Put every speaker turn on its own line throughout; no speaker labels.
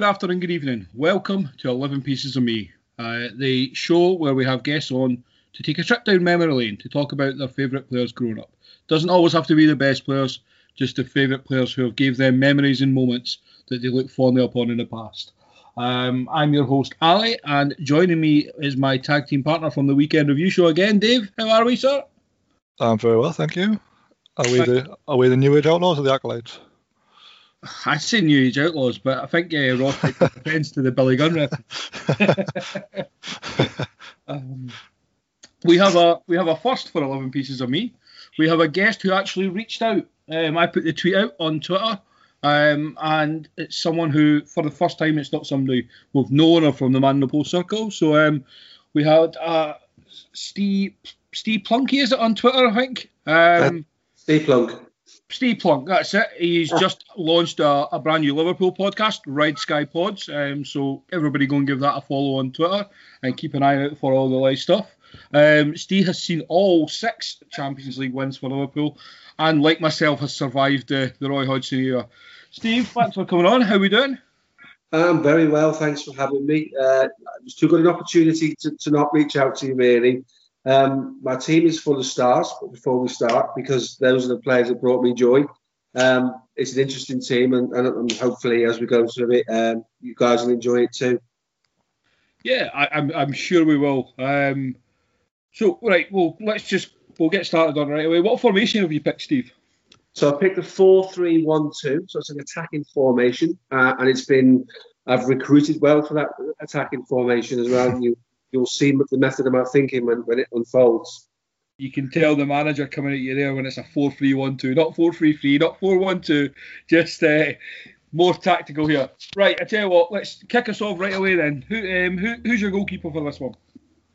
Good afternoon, good evening. Welcome to 11 Pieces of Me, uh, the show where we have guests on to take a trip down memory lane to talk about their favourite players growing up. Doesn't always have to be the best players, just the favourite players who have gave them memories and moments that they look fondly upon in the past. Um, I'm your host, Ali, and joining me is my tag team partner from the Weekend Review Show again, Dave. How are we, sir?
I'm very well, thank you. Are we the are we the New Age Outlaws or the Acolytes?
I say New Age Outlaws, but I think uh, Ross takes offence to the Billy Gunn reference. um, we have a we have a first for eleven pieces of me. We have a guest who actually reached out. Um, I put the tweet out on Twitter, um, and it's someone who, for the first time, it's not somebody we've known or from the Man in the Post circle. So um, we had uh, Steve Steve Plunky, is it on Twitter? I think. Um,
Steve Plunk.
Steve Plunk, that's it. He's just launched a, a brand new Liverpool podcast, Red Sky Pods. Um, so everybody go and give that a follow on Twitter and keep an eye out for all the live stuff. Um, Steve has seen all six Champions League wins for Liverpool, and like myself, has survived the, the Roy Hodgson era. Steve, thanks for coming on. How are we doing?
I'm very well, thanks for having me. Uh, it was too good an opportunity to, to not reach out to you, really. Um, my team is full of stars, but before we start, because those are the players that brought me joy. Um, it's an interesting team, and, and, hopefully, as we go through it, um, you guys will enjoy it too.
Yeah, I, I'm, I'm sure we will. Um, so, right, well, let's just we'll get started on right away. What formation have you picked, Steve?
So I picked a four-three-one-two. So it's an attacking formation, uh, and it's been I've recruited well for that attacking formation as well. You you'll see the method of my thinking when, when it unfolds.
You can tell the manager coming at you there when it's a 4 3 1 2, not 4 3 3, not 4 1 2, just uh, more tactical here. Right, I tell you what, let's kick us off right away then. Who, um, who Who's your goalkeeper for this one?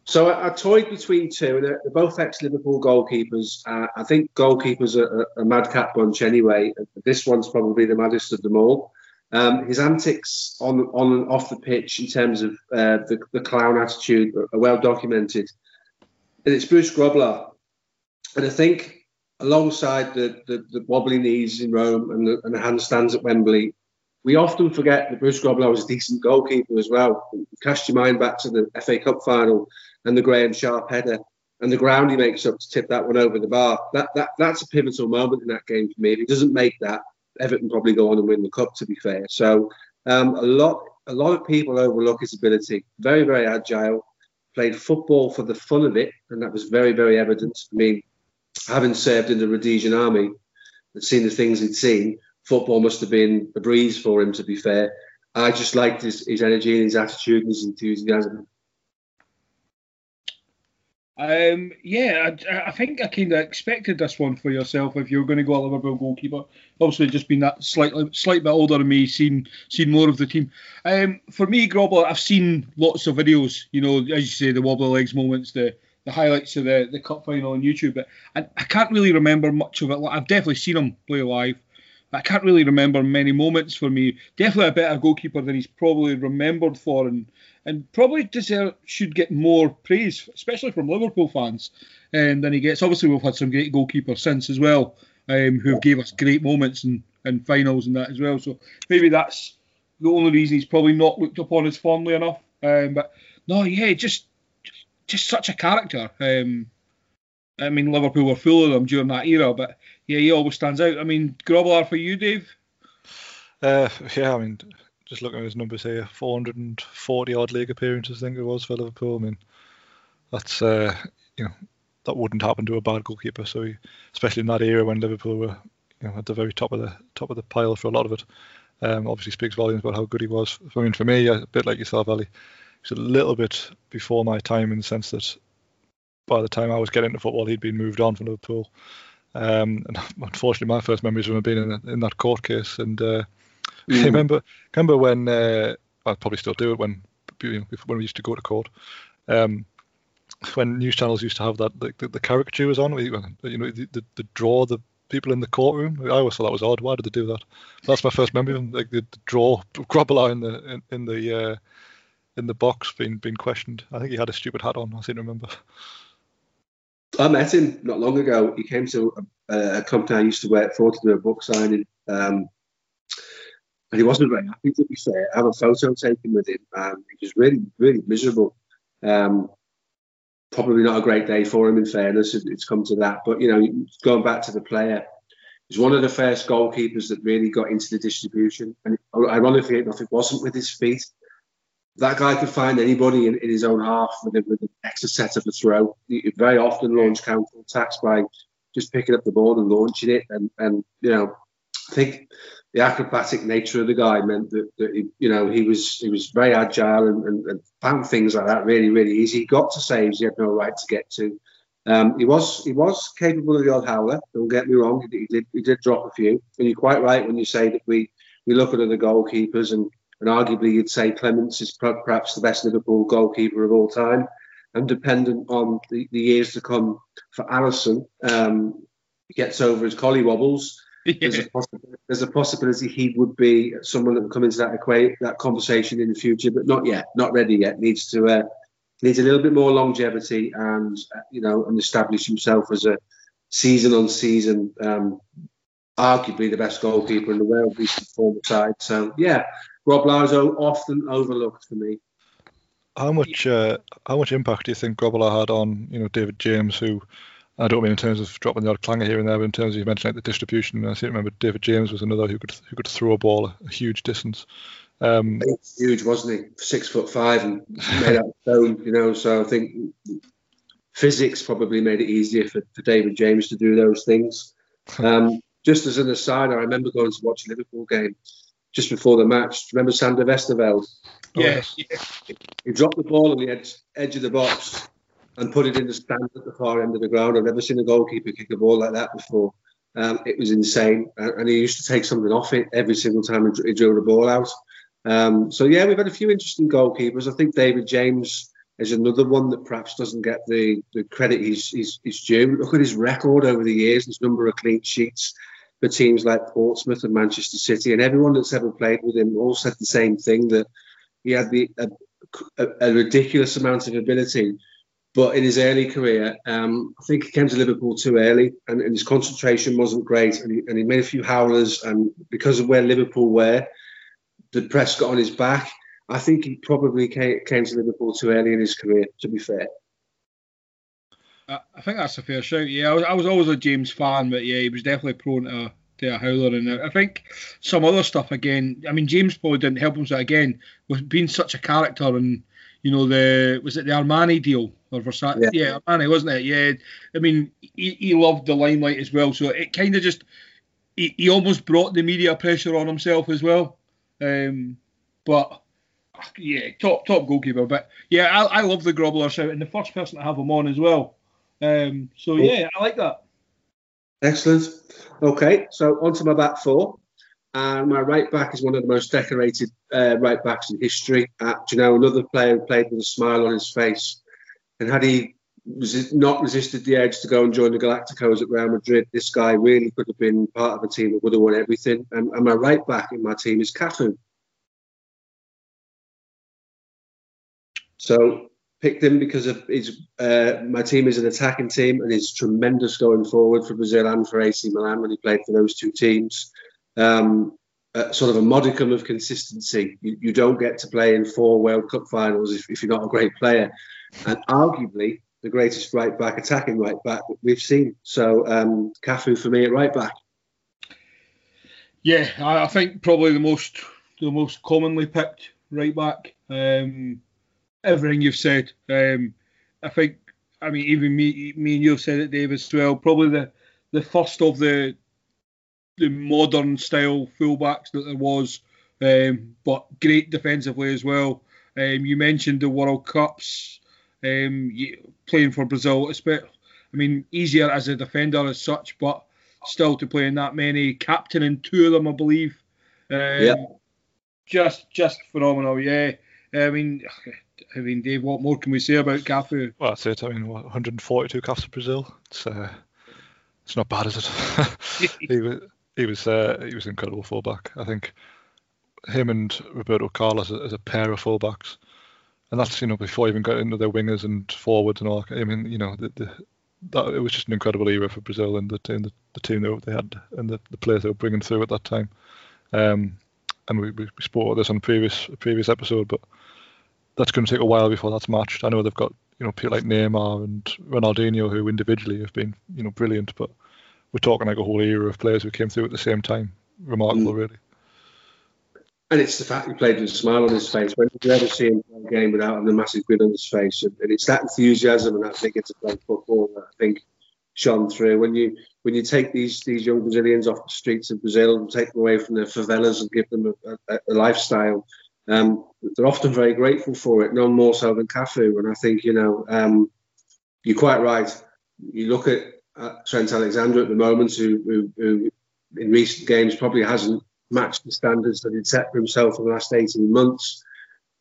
So I, I toyed between two, and they're, they're both ex-Liverpool goalkeepers. Uh, I think goalkeepers are a, a madcap bunch anyway. This one's probably the maddest of them all. Um, his antics on on and off the pitch in terms of uh, the, the clown attitude are, well documented. And it's Bruce Grobbelaar. And I think alongside the, the, the wobbly knees in Rome and the, and the handstands at Wembley, we often forget that Bruce Grobbelaar was a decent goalkeeper as well. Cast your mind back to the FA Cup final and the Graeme Sharp header and the ground he makes up to tip that one over the bar. That, that That's a pivotal moment in that game for me. If he doesn't make that, Everton probably go on and win the cup. To be fair, so um, a lot a lot of people overlook his ability. Very very agile. Played football for the fun of it, and that was very very evident. I mean, having served in the Rhodesian army and seen the things he'd seen, football must have been a breeze for him. To be fair, I just liked his, his energy and his attitude and his enthusiasm.
Um, yeah, I, I think I kind of expected this one for yourself if you were going to go a Liverpool goalkeeper. Obviously, just been that slightly, slight bit older than me, seen seen more of the team. Um, for me, Grobbelaar, I've seen lots of videos. You know, as you say, the wobbly legs moments, the the highlights of the the cup final on YouTube. But I, I can't really remember much of it. I've definitely seen him play live. I can't really remember many moments for me. Definitely a better goalkeeper than he's probably remembered for, and and probably deserve, should get more praise, especially from Liverpool fans, um, than he gets. Obviously, we've had some great goalkeepers since as well, um, who gave us great moments and, and finals and that as well. So maybe that's the only reason he's probably not looked upon as fondly enough. Um, but no, yeah, just just such a character. Um, I mean, Liverpool were full of them during that era, but yeah, he always stands out. I mean, Grobbelaar for you, Dave.
Uh, yeah, I mean, just looking at his numbers here, 440 odd league appearances, I think it was for Liverpool. I mean, that's uh, you know that wouldn't happen to a bad goalkeeper. So he, especially in that era when Liverpool were you know at the very top of the top of the pile for a lot of it, um, obviously speaks volumes about how good he was. I mean, for me, a bit like yourself, Ali, he's a little bit before my time in the sense that by the time I was getting into football, he'd been moved on from Liverpool. Um, and unfortunately, my first memories of him being in, in that court case. And uh, mm. I remember, remember when uh, I probably still do it when when we used to go to court. Um, when news channels used to have that the, the, the caricatures on, you know, the, the, the, draw the people in the courtroom. I always thought that was odd. Why did they do that? That's my first memory of them. Like the, the draw Grobbelaar in the in, in the uh, in the box being being questioned. I think he had a stupid hat on. I seem to remember.
I met him not long ago. He came to a, a company I used to work for to do a book signing. Um, and he wasn't very happy, to be fair. I have a photo taken with him, and he was really, really miserable. Um, probably not a great day for him, in fairness, it's come to that. But, you know, going back to the player, he's one of the first goalkeepers that really got into the distribution. And ironically enough, it wasn't with his feet that guy could find anybody in, in his own half with, with an extra set of a throw. He very often launch counter attacks by just picking up the ball and launching it. And, and you know, I think the acrobatic nature of the guy meant that, that he, you know he was he was very agile and, and, and, found things like that really really easy. He got to saves he had no right to get to. Um, he was he was capable of the odd howler. Don't get me wrong. He did he did drop a few. And you're quite right when you say that we we look at other goalkeepers and and arguably you'd say Clemence is perhaps the best Liverpool goalkeeper of all time. And dependent on the, the years to come for Alisson, um, gets over his collie wobbles. Yeah. There's, a there's, a possibility he would be someone that would come into that equate that conversation in the future, but not yet, not ready yet. Needs to uh, needs a little bit more longevity and uh, you know and establish himself as a season on season, um, arguably the best goalkeeper in the world, least former side. So yeah, Grobbelaar often overlooked for me.
How much uh, how much impact do you think Grobbelaar had on you know David James, who I don't mean in terms of dropping the odd clanger here and there, but in terms of you mentioned like the distribution. I seem to remember David James was another who could who could throw a ball a, huge distance. Um,
huge, wasn't he? Six foot five and made out of stone, you know. So I think physics probably made it easier for, for David James to do those things. Um, just as an aside, I remember going to watch a Liverpool game just before the match. Remember Sander Westerveld?
Yes.
Yeah. He dropped the ball on the edge, edge of the box and put it in the stand at the far end of the ground. I've never seen a goalkeeper kick a ball like that before. Um, it was insane. And he used to take something off it every single time he drew the ball out. Um, so, yeah, we've had a few interesting goalkeepers. I think David James is another one that perhaps doesn't get the, the credit he's, he's, he's due. Look at his record over the years, his number of clean sheets for teams like Portsmouth and Manchester City, and everyone that's ever played with him all said the same thing that he had the a, a, a ridiculous amount of ability. But in his early career, um, I think he came to Liverpool too early, and, and his concentration wasn't great, and he, and he, made a few howlers. And because of where Liverpool were, the press got on his back. I think he probably came, came to Liverpool too early in his career. To be fair.
I think that's a fair shout. Yeah, I was, I was always a James fan, but yeah, he was definitely prone to, to a howler. And I think some other stuff again. I mean, James probably didn't help himself again with being such a character and you know the was it the Armani deal or Versace? Yeah, yeah Armani wasn't it? Yeah. I mean, he, he loved the limelight as well, so it kind of just he, he almost brought the media pressure on himself as well. Um, but yeah, top top goalkeeper. But yeah, I, I love the Grobbelaar shout, and the first person to have him on as well. Um, so yeah, I like that.
Excellent. Okay, so on to my back four. And my right back is one of the most decorated uh, right backs in history. Uh, do you know, another player who played with a smile on his face. And had he not resisted the edge to go and join the Galacticos at Real Madrid, this guy really could have been part of a team that would have won everything. And, and my right back in my team is Cafu. So picked him because of his. Uh, my team is an attacking team and he's tremendous going forward for Brazil and for AC Milan when he played for those two teams. Um, uh, sort of a modicum of consistency. You, you, don't get to play in four World Cup finals if, if, you're not a great player, and arguably the greatest right back, attacking right back we've seen. So um, Cafu for me at right back.
Yeah, I, I think probably the most the most commonly picked right back. Um, everything you've said. Um, I think, I mean, even me, me and you have said it, Dave, as well. Probably the the first of the the modern style fullbacks that there was, um, but great defensively as well. Um, you mentioned the World Cups, um, playing for Brazil. It's bit I mean, easier as a defender as such, but still to play in that many, captaining two of them, I believe. Um, yeah. Just, just phenomenal. Yeah. I mean, I mean, Dave, what more can we say about Cafu?
Well, that's it. I mean, 142 caps for Brazil. It's uh, it's not bad, is it? he was he was uh, he was incredible fullback. I think him and Roberto Carlos as a pair of fullbacks, and that's you know before even got into their wingers and forwards and all. I mean, you know, the, the, that it was just an incredible era for Brazil and the team, the, the team that they had and the, the players they were bringing through at that time. Um, and we, we, spoke about this on previous previous episode, but that's going to take a while before that's matched. I know they've got you know people like Neymar and Ronaldinho who individually have been you know brilliant, but we're talking like a whole era of players who came through at the same time. Remarkable, mm. really.
And it's the fact he played with a smile on his face. When did you ever see him play a game without having a massive grin on his face? And, and it's that enthusiasm and that vigor to play football that I think shone through. When you when you take these these young Brazilians off the streets of Brazil and take them away from their favelas and give them a, a, a lifestyle, um, they're often very grateful for it. None more so than Cafu. And I think you know um, you're quite right. You look at uh, Trent Alexander at the moment, who, who, who in recent games probably hasn't matched the standards that he'd set for himself in the last 18 months.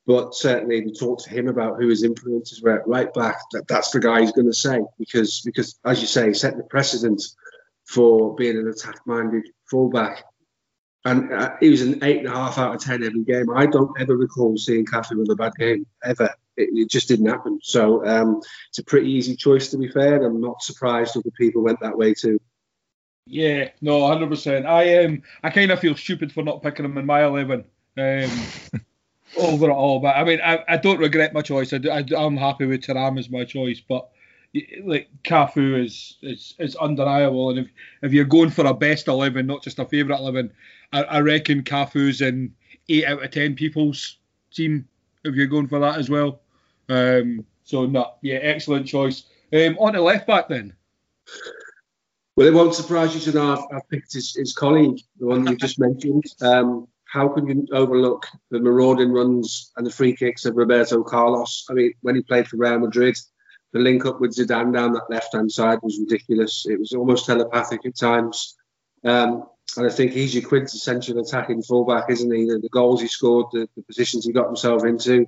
But certainly, if you talk to him about who his influences were at right back, that, that's the guy he's going to say because, because as you say, he set the precedent for being an attack-minded fullback. And uh, he was an eight and a half out of ten every game. I don't ever recall seeing Cafu with a bad game ever. It, it just didn't happen. So um, it's a pretty easy choice to be fair. I'm not surprised other people went that way too.
Yeah, no, hundred percent. I um, I kind of feel stupid for not picking him in my eleven. Um, over it all, but I mean, I, I don't regret my choice. I, I am happy with Thuram as my choice, but like Cafu is is is undeniable. And if if you're going for a best eleven, not just a favourite eleven, I, I reckon Cafu's in eight out of ten people's team. If you're going for that as well, um, so no, yeah, excellent choice. Um, on the left back then.
Well, it won't surprise you to know I've, picked his, his, colleague, the one you just mentioned. Um, how can you overlook the marauding runs and the free kicks of Roberto Carlos? I mean, when he played for Real Madrid, the link up with Zidane down that left hand side was ridiculous. It was almost telepathic at times. Um, and I think he's your quintessential attacking fullback, isn't he? The, the goals he scored, the, the, positions he got himself into,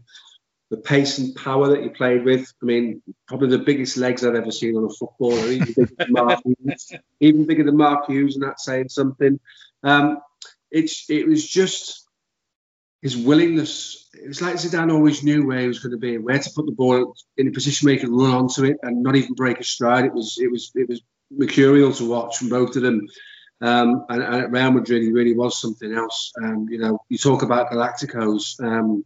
the pace and power that he played with. I mean, probably the biggest legs I've ever seen on a footballer. Even bigger than Mark Hughes, even bigger than Mark Hughes, and that's saying something. Um, it's it was just his willingness. It was like Zidane always knew where he was going to be, where to put the ball in a position where he could run onto it and not even break a stride. It was it was it was mercurial to watch from both of them. Um, and, and, at Real Madrid, he really was something else. Um, you know, you talk about Galacticos. Um,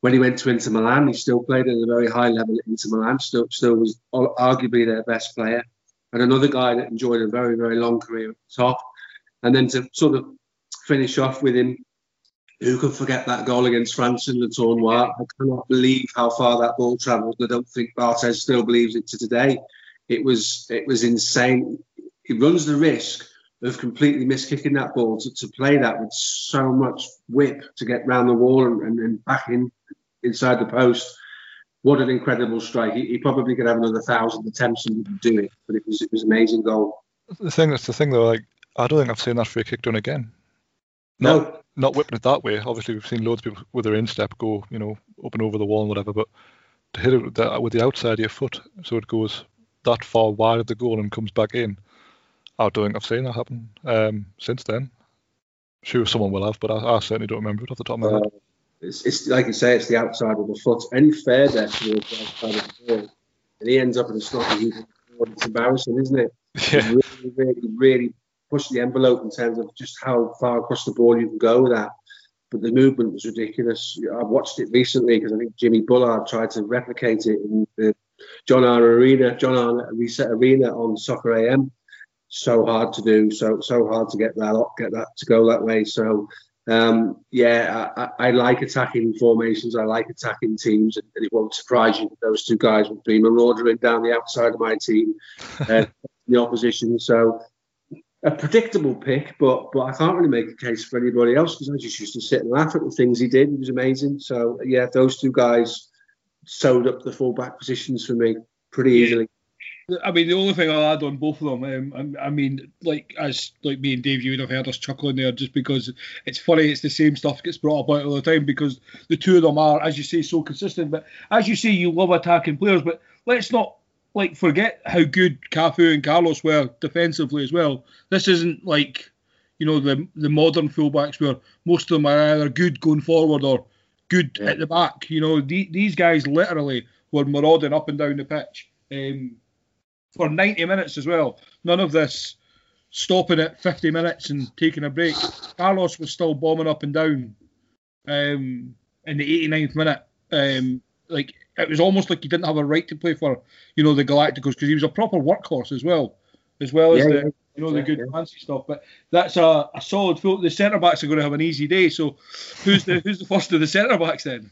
when he went to Inter Milan, he still played at a very high level at Inter Milan. Still, still was arguably their best player, and another guy that enjoyed a very, very long career at the top. And then to sort of finish off with him, who could forget that goal against France in the tournoi? I cannot believe how far that ball travelled. I don't think Barthez still believes it to today. It was, it was insane. He runs the risk of completely miskicking that ball to, to play that with so much whip to get round the wall and, and, and back in inside the post. What an incredible strike! He, he probably could have another thousand attempts and do it, but it was it was amazing goal.
The thing that's the thing though, like I don't think I've seen that free kick done again.
No,
not whipping it that way. Obviously, we've seen loads of people with their instep go, you know, up and over the wall and whatever. But to hit it with the, with the outside of your foot, so it goes that far wide of the goal and comes back in. I don't think I've seen that happen um, since then. Sure, someone will have, but I, I, certainly don't remember it off the top of my uh, head.
It's, it's, like you say, it's the outside of the foot. Any fair there towards the outside of the ball, and he ends up in a snotty It's embarrassing, isn't it? Yeah. Really, really, really push the envelope in terms of just how far across the ball you can go with that. But the movement was ridiculous. I watched it recently because I think Jimmy Bullard tried to replicate it in the John R Arena, John R Reset Arena on Soccer AM. So hard to do, so so hard to get that get that to go that way. So Um, yeah, I, I, like attacking formations. I like attacking teams, and it won't surprise you that those two guys would be maraudering down the outside of my team, uh, the opposition. So a predictable pick, but but I can't really make a case for anybody else because I just used to sit and laugh at the things he did. He was amazing. So yeah, those two guys sewed up the fullback positions for me pretty easily.
I mean, the only thing I'll add on both of them, um, I, I, mean, like as like me and Dave, you would have heard us chuckling there just because it's funny. It's the same stuff gets brought about all the time because the two of them are, as you say, so consistent. But as you say, you love attacking players, but let's not like forget how good Cafu and Carlos were defensively as well. This isn't like you know the the modern fullbacks where most of them are either good going forward or good yeah. at the back. You know the, these guys literally were marauding up and down the pitch um, for 90 minutes as well. None of this stopping at 50 minutes and taking a break. Carlos was still bombing up and down um, in the 89th minute. Um, like it was almost like he didn't have a right to play for you know the Galacticos because he was a proper workhorse as well, as well as yeah, the yeah. you know the good fancy stuff. But that's a, a solid full. The centre backs are going to have an easy day. So who's the who's the first of the centre backs then?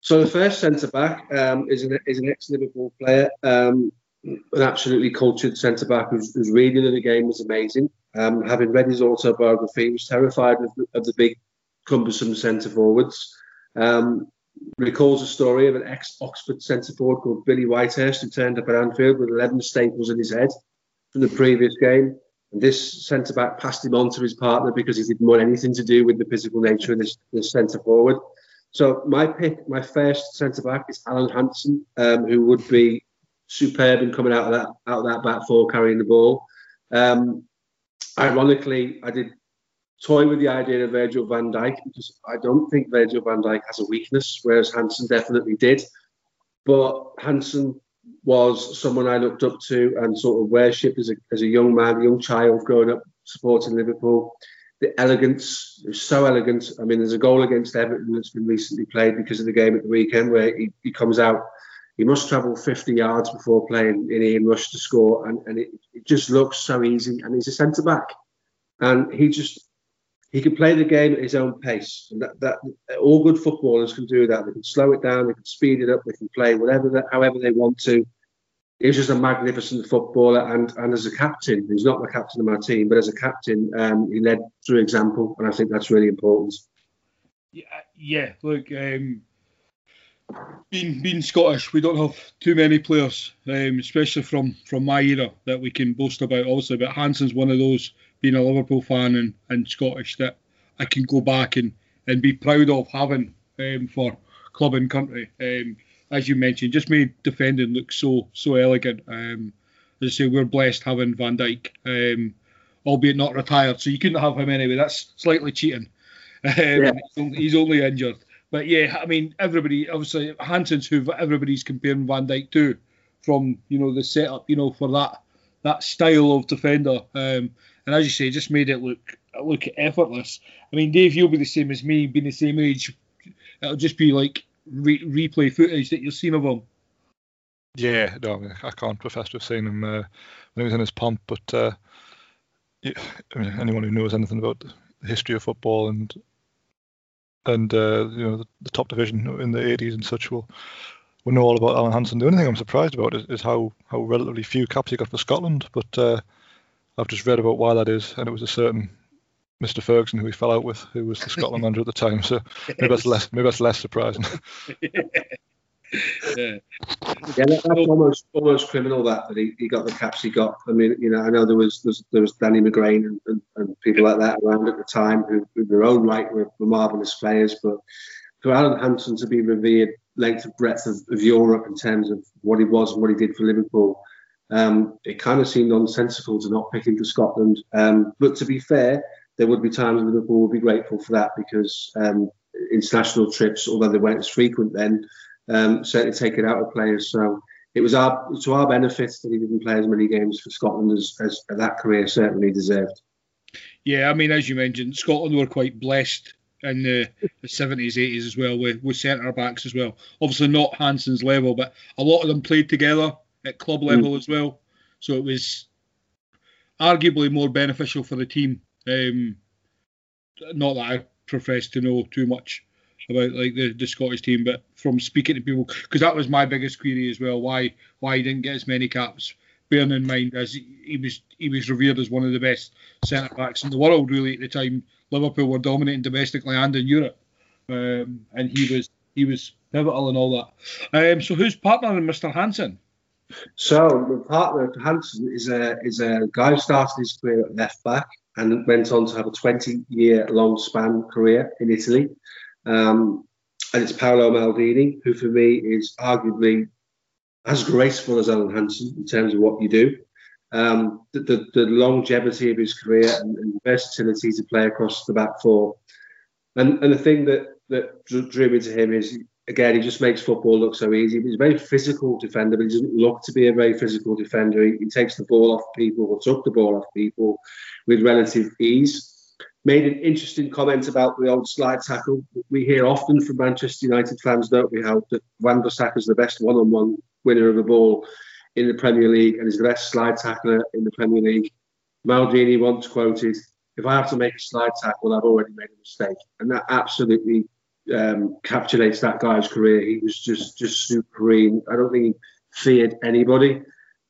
So the first centre back um, is an is an ex Liverpool player, um, an absolutely cultured centre back whose, whose reading of the game was amazing. Um, having read his autobiography, he was terrified of, of the big, cumbersome centre forwards. Um, recalls a story of an ex-Oxford centre forward called Billy Whitehurst who turned up at Anfield with 11 staples in his head from the previous game. And this centre back passed him on to his partner because he didn't want anything to do with the physical nature of this, this centre forward. So my pick, my first centre back is Alan Hansen, um, who would be superb in coming out of that out of that back four carrying the ball. Um, ironically, I did toy with the idea of Virgil van Dijk because I don't think Virgil van Dijk has a weakness, whereas Hansen definitely did. But Hansen was someone I looked up to and sort of worshipped as a, as a young man, young child growing up supporting Liverpool. The elegance, it so elegant. I mean, there's a goal against Everton that's been recently played because of the game at the weekend where he, he comes out. He must travel 50 yards before playing in Ian Rush to score, and, and it, it just looks so easy. And he's a centre back, and he just he can play the game at his own pace, and that, that all good footballers can do that. They can slow it down, they can speed it up, they can play whatever, the, however they want to. He's just a magnificent footballer, and and as a captain, he's not the captain of my team, but as a captain, um, he led through example, and I think that's really important.
Yeah, yeah. Look, um, being being Scottish, we don't have too many players, um, especially from from my era, that we can boast about. Also, but Hansen's one of those being a Liverpool fan and, and Scottish that I can go back and, and be proud of having um, for club and country. Um, as you mentioned, just made defending look so so elegant. Um, as I say, we're blessed having Van Dijk, um, albeit not retired, so you couldn't have him anyway. That's slightly cheating. Um, yeah. He's only injured. But yeah, I mean, everybody, obviously, Hansen's who everybody's comparing Van Dijk to from, you know, the setup, you know, for that that style of defender. Um, and as you say, just made it look look effortless. I mean, Dave, you'll be the same as me, being the same age. It'll just be like re- replay footage that you've seen of him.
Yeah, no, I, mean, I can't profess to have seen him uh, when he was in his pomp, but uh, yeah, I mean, anyone who knows anything about the history of football and and uh, you know the, the, top division in the 80s and such will will know all about Alan Hansen. The only thing I'm surprised about is, is how how relatively few caps he got for Scotland, but uh, I've just read about why that is, and it was a certain Mr. Ferguson who he fell out with, who was the Scotland manager at the time. So maybe that's less maybe that's less surprising.
yeah, yeah that's almost almost criminal that that he, he got the caps he got. I mean, you know, I know there was there was, Danny McGrain and, and, and, people like that around at the time who, in their own right, were, were marvellous players, but for Alan Hansen to be revered length and breadth of, of Europe in terms of what he was and what he did for Liverpool um, it kind of seemed nonsensical to not pick him for Scotland. Um, but to be fair, there would be times when Liverpool would be grateful for that because um, international trips, although they weren't as frequent then, um, certainly take it out of players. So it was our to our benefit that he didn't play as many games for Scotland as, as that career certainly deserved.
Yeah, I mean, as you mentioned, Scotland were quite blessed in the, the 70s, 80s as well with, with centre backs as well. Obviously, not Hansen's level, but a lot of them played together at club level mm. as well. So it was arguably more beneficial for the team. Um, not that I profess to know too much about like the, the Scottish team, but from speaking to people, because that was my biggest query as well, why why he didn't get as many caps. Bearing in mind as he, he was he was revered as one of the best centre backs in the world really at the time. Liverpool were dominating domestically and in Europe, um, and he was he was pivotal and all that. Um, so who's partner in Mr. Hansen?
So my partner Hansen is a is a guy who started his career at left back and went on to have a 20 year long span career in Italy. Um, and it's Paolo Maldini, who for me is arguably as graceful as Alan Hansen in terms of what you do. Um, the, the, the, longevity of his career and, and, versatility to play across the back four. And, and the thing that, that drew me to him is again, he just makes football look so easy. He's a very physical defender, but he doesn't look to be a very physical defender. He, he takes the ball off people or took the ball off people with relative ease. Made an interesting comment about the old slide tackle. We hear often from Manchester United fans, don't we, how that Van der Bissaka is the best one-on-one winner of a ball in the Premier League and is the best slide tackler in the Premier League. Maldini once quoted, "If I have to make a slide tackle, I've already made a mistake," and that absolutely um, capturates that guy's career. He was just just supreme. I don't think he feared anybody.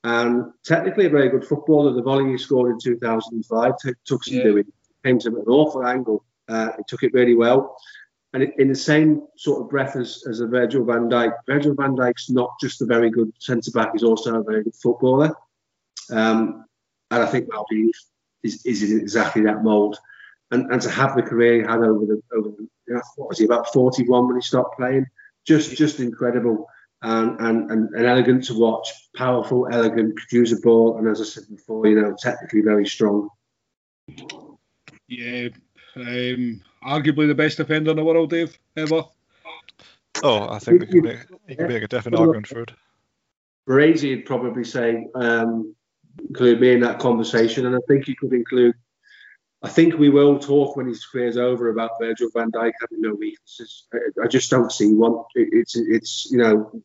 And technically a very good footballer. The volley he scored in 2005 t- took some yeah. doing. Came to him at an awful angle. Uh, he took it really well. And in the same sort of breath as, as a Virgil van Dijk, Virgil van Dijk's not just a very good centre back, he's also a very good footballer. Um, and I think Maldini is, is exactly that mould. And, and to have the career he had over the over the what was he about 41 when he stopped playing? Just just incredible and, and, and, and elegant to watch, powerful, elegant, could use a ball, and as I said before, you know, technically very strong.
Yeah, um, arguably the best defender in the world, Dave, ever.
Oh, I think you, can make, you can make a definite argument for it.
Baresi would probably say um, include me in that conversation, and I think you could include I think we will talk when his career's over about Virgil van Dijk having no weaknesses. I, just don't see one. It, it's it's you know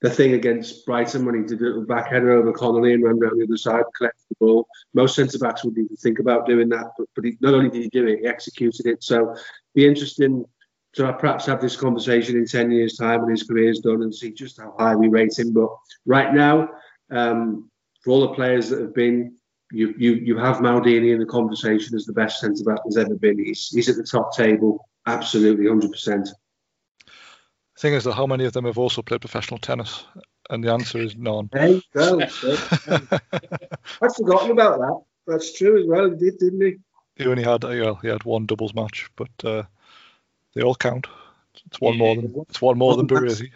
the thing against Brighton when he did a little back header over Connolly and ran down the other side, collected the ball. Most centre backs wouldn't even think about doing that, but, but he, not only did he do it, he executed it. So be interesting to perhaps have this conversation in 10 years' time when his career's done and see just how high we rate him. But right now, um, for all the players that have been you you you have Maldini in the conversation as the best centre back there's ever been. He's he's at the top table, absolutely, hundred percent.
The thing is that how many of them have also played professional tennis? And the answer is none.
Hey, go. I'd forgotten about that. That's true as well. He did, didn't he?
He only had well, he had one doubles match, but uh, they all count. It's one more than it's one more than Baresi.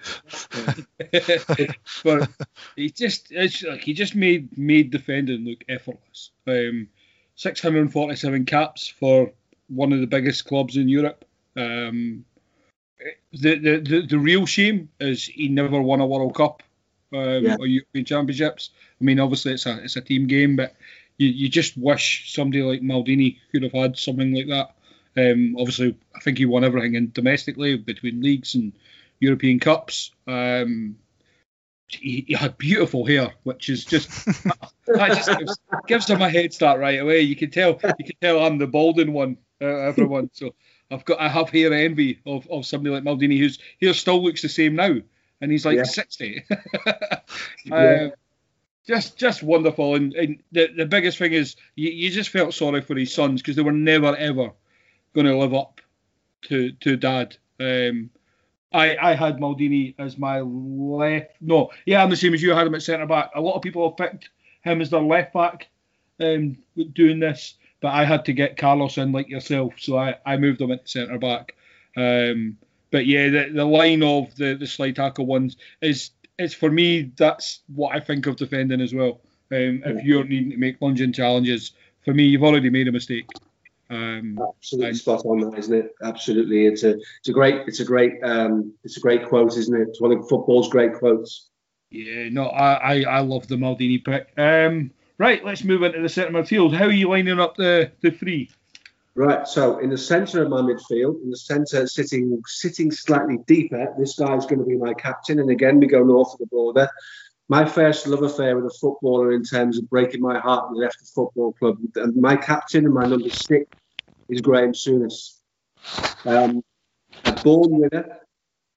but he just it's like he just made made defending look effortless. Um, 647 caps for one of the biggest clubs in Europe. Um, the, the, the the real shame is he never won a World Cup um, yeah. or European Championships. I mean, obviously it's a it's a team game, but you, you just wish somebody like Maldini could have had something like that. Um, obviously, I think he won everything in domestically between leagues and European Cups. Um, he, he, had beautiful hair, which is just that just gives, gives, him a head start right away. You can tell you can tell I'm the balding one, uh, everyone. So I've got I have hair envy of, of somebody like Maldini whose hair still looks the same now, and he's like yeah. 60. yeah. Um, just just wonderful, and, and the the biggest thing is you, you just felt sorry for his sons because they were never ever going to live up to to Dad. Um, I I had Maldini as my left. No, yeah, I'm the same as you. I had him at centre back. A lot of people have picked him as their left back, um, doing this, but I had to get Carlos in like yourself, so I I moved him at centre back. Um, but yeah, the, the line of the the slide tackle ones is is for me. That's what I think of defending as well. Um, if you're needing to make lunging challenges, for me, you've already made a mistake.
Um, Absolutely and, spot on, that, isn't it? Absolutely, it's a it's a great it's a great um, it's a great quote, isn't it? It's one of football's great quotes.
Yeah, no, I I, I love the Maldini pick. Um, right, let's move into the centre of midfield. How are you lining up the the three?
Right, so in the centre of my midfield, in the centre, sitting sitting slightly deeper, this guy's going to be my captain. And again, we go north of the border. My first love affair with a footballer in terms of breaking my heart when he left the football club. And my captain and my number six is Graeme Souness. Um, a born winner,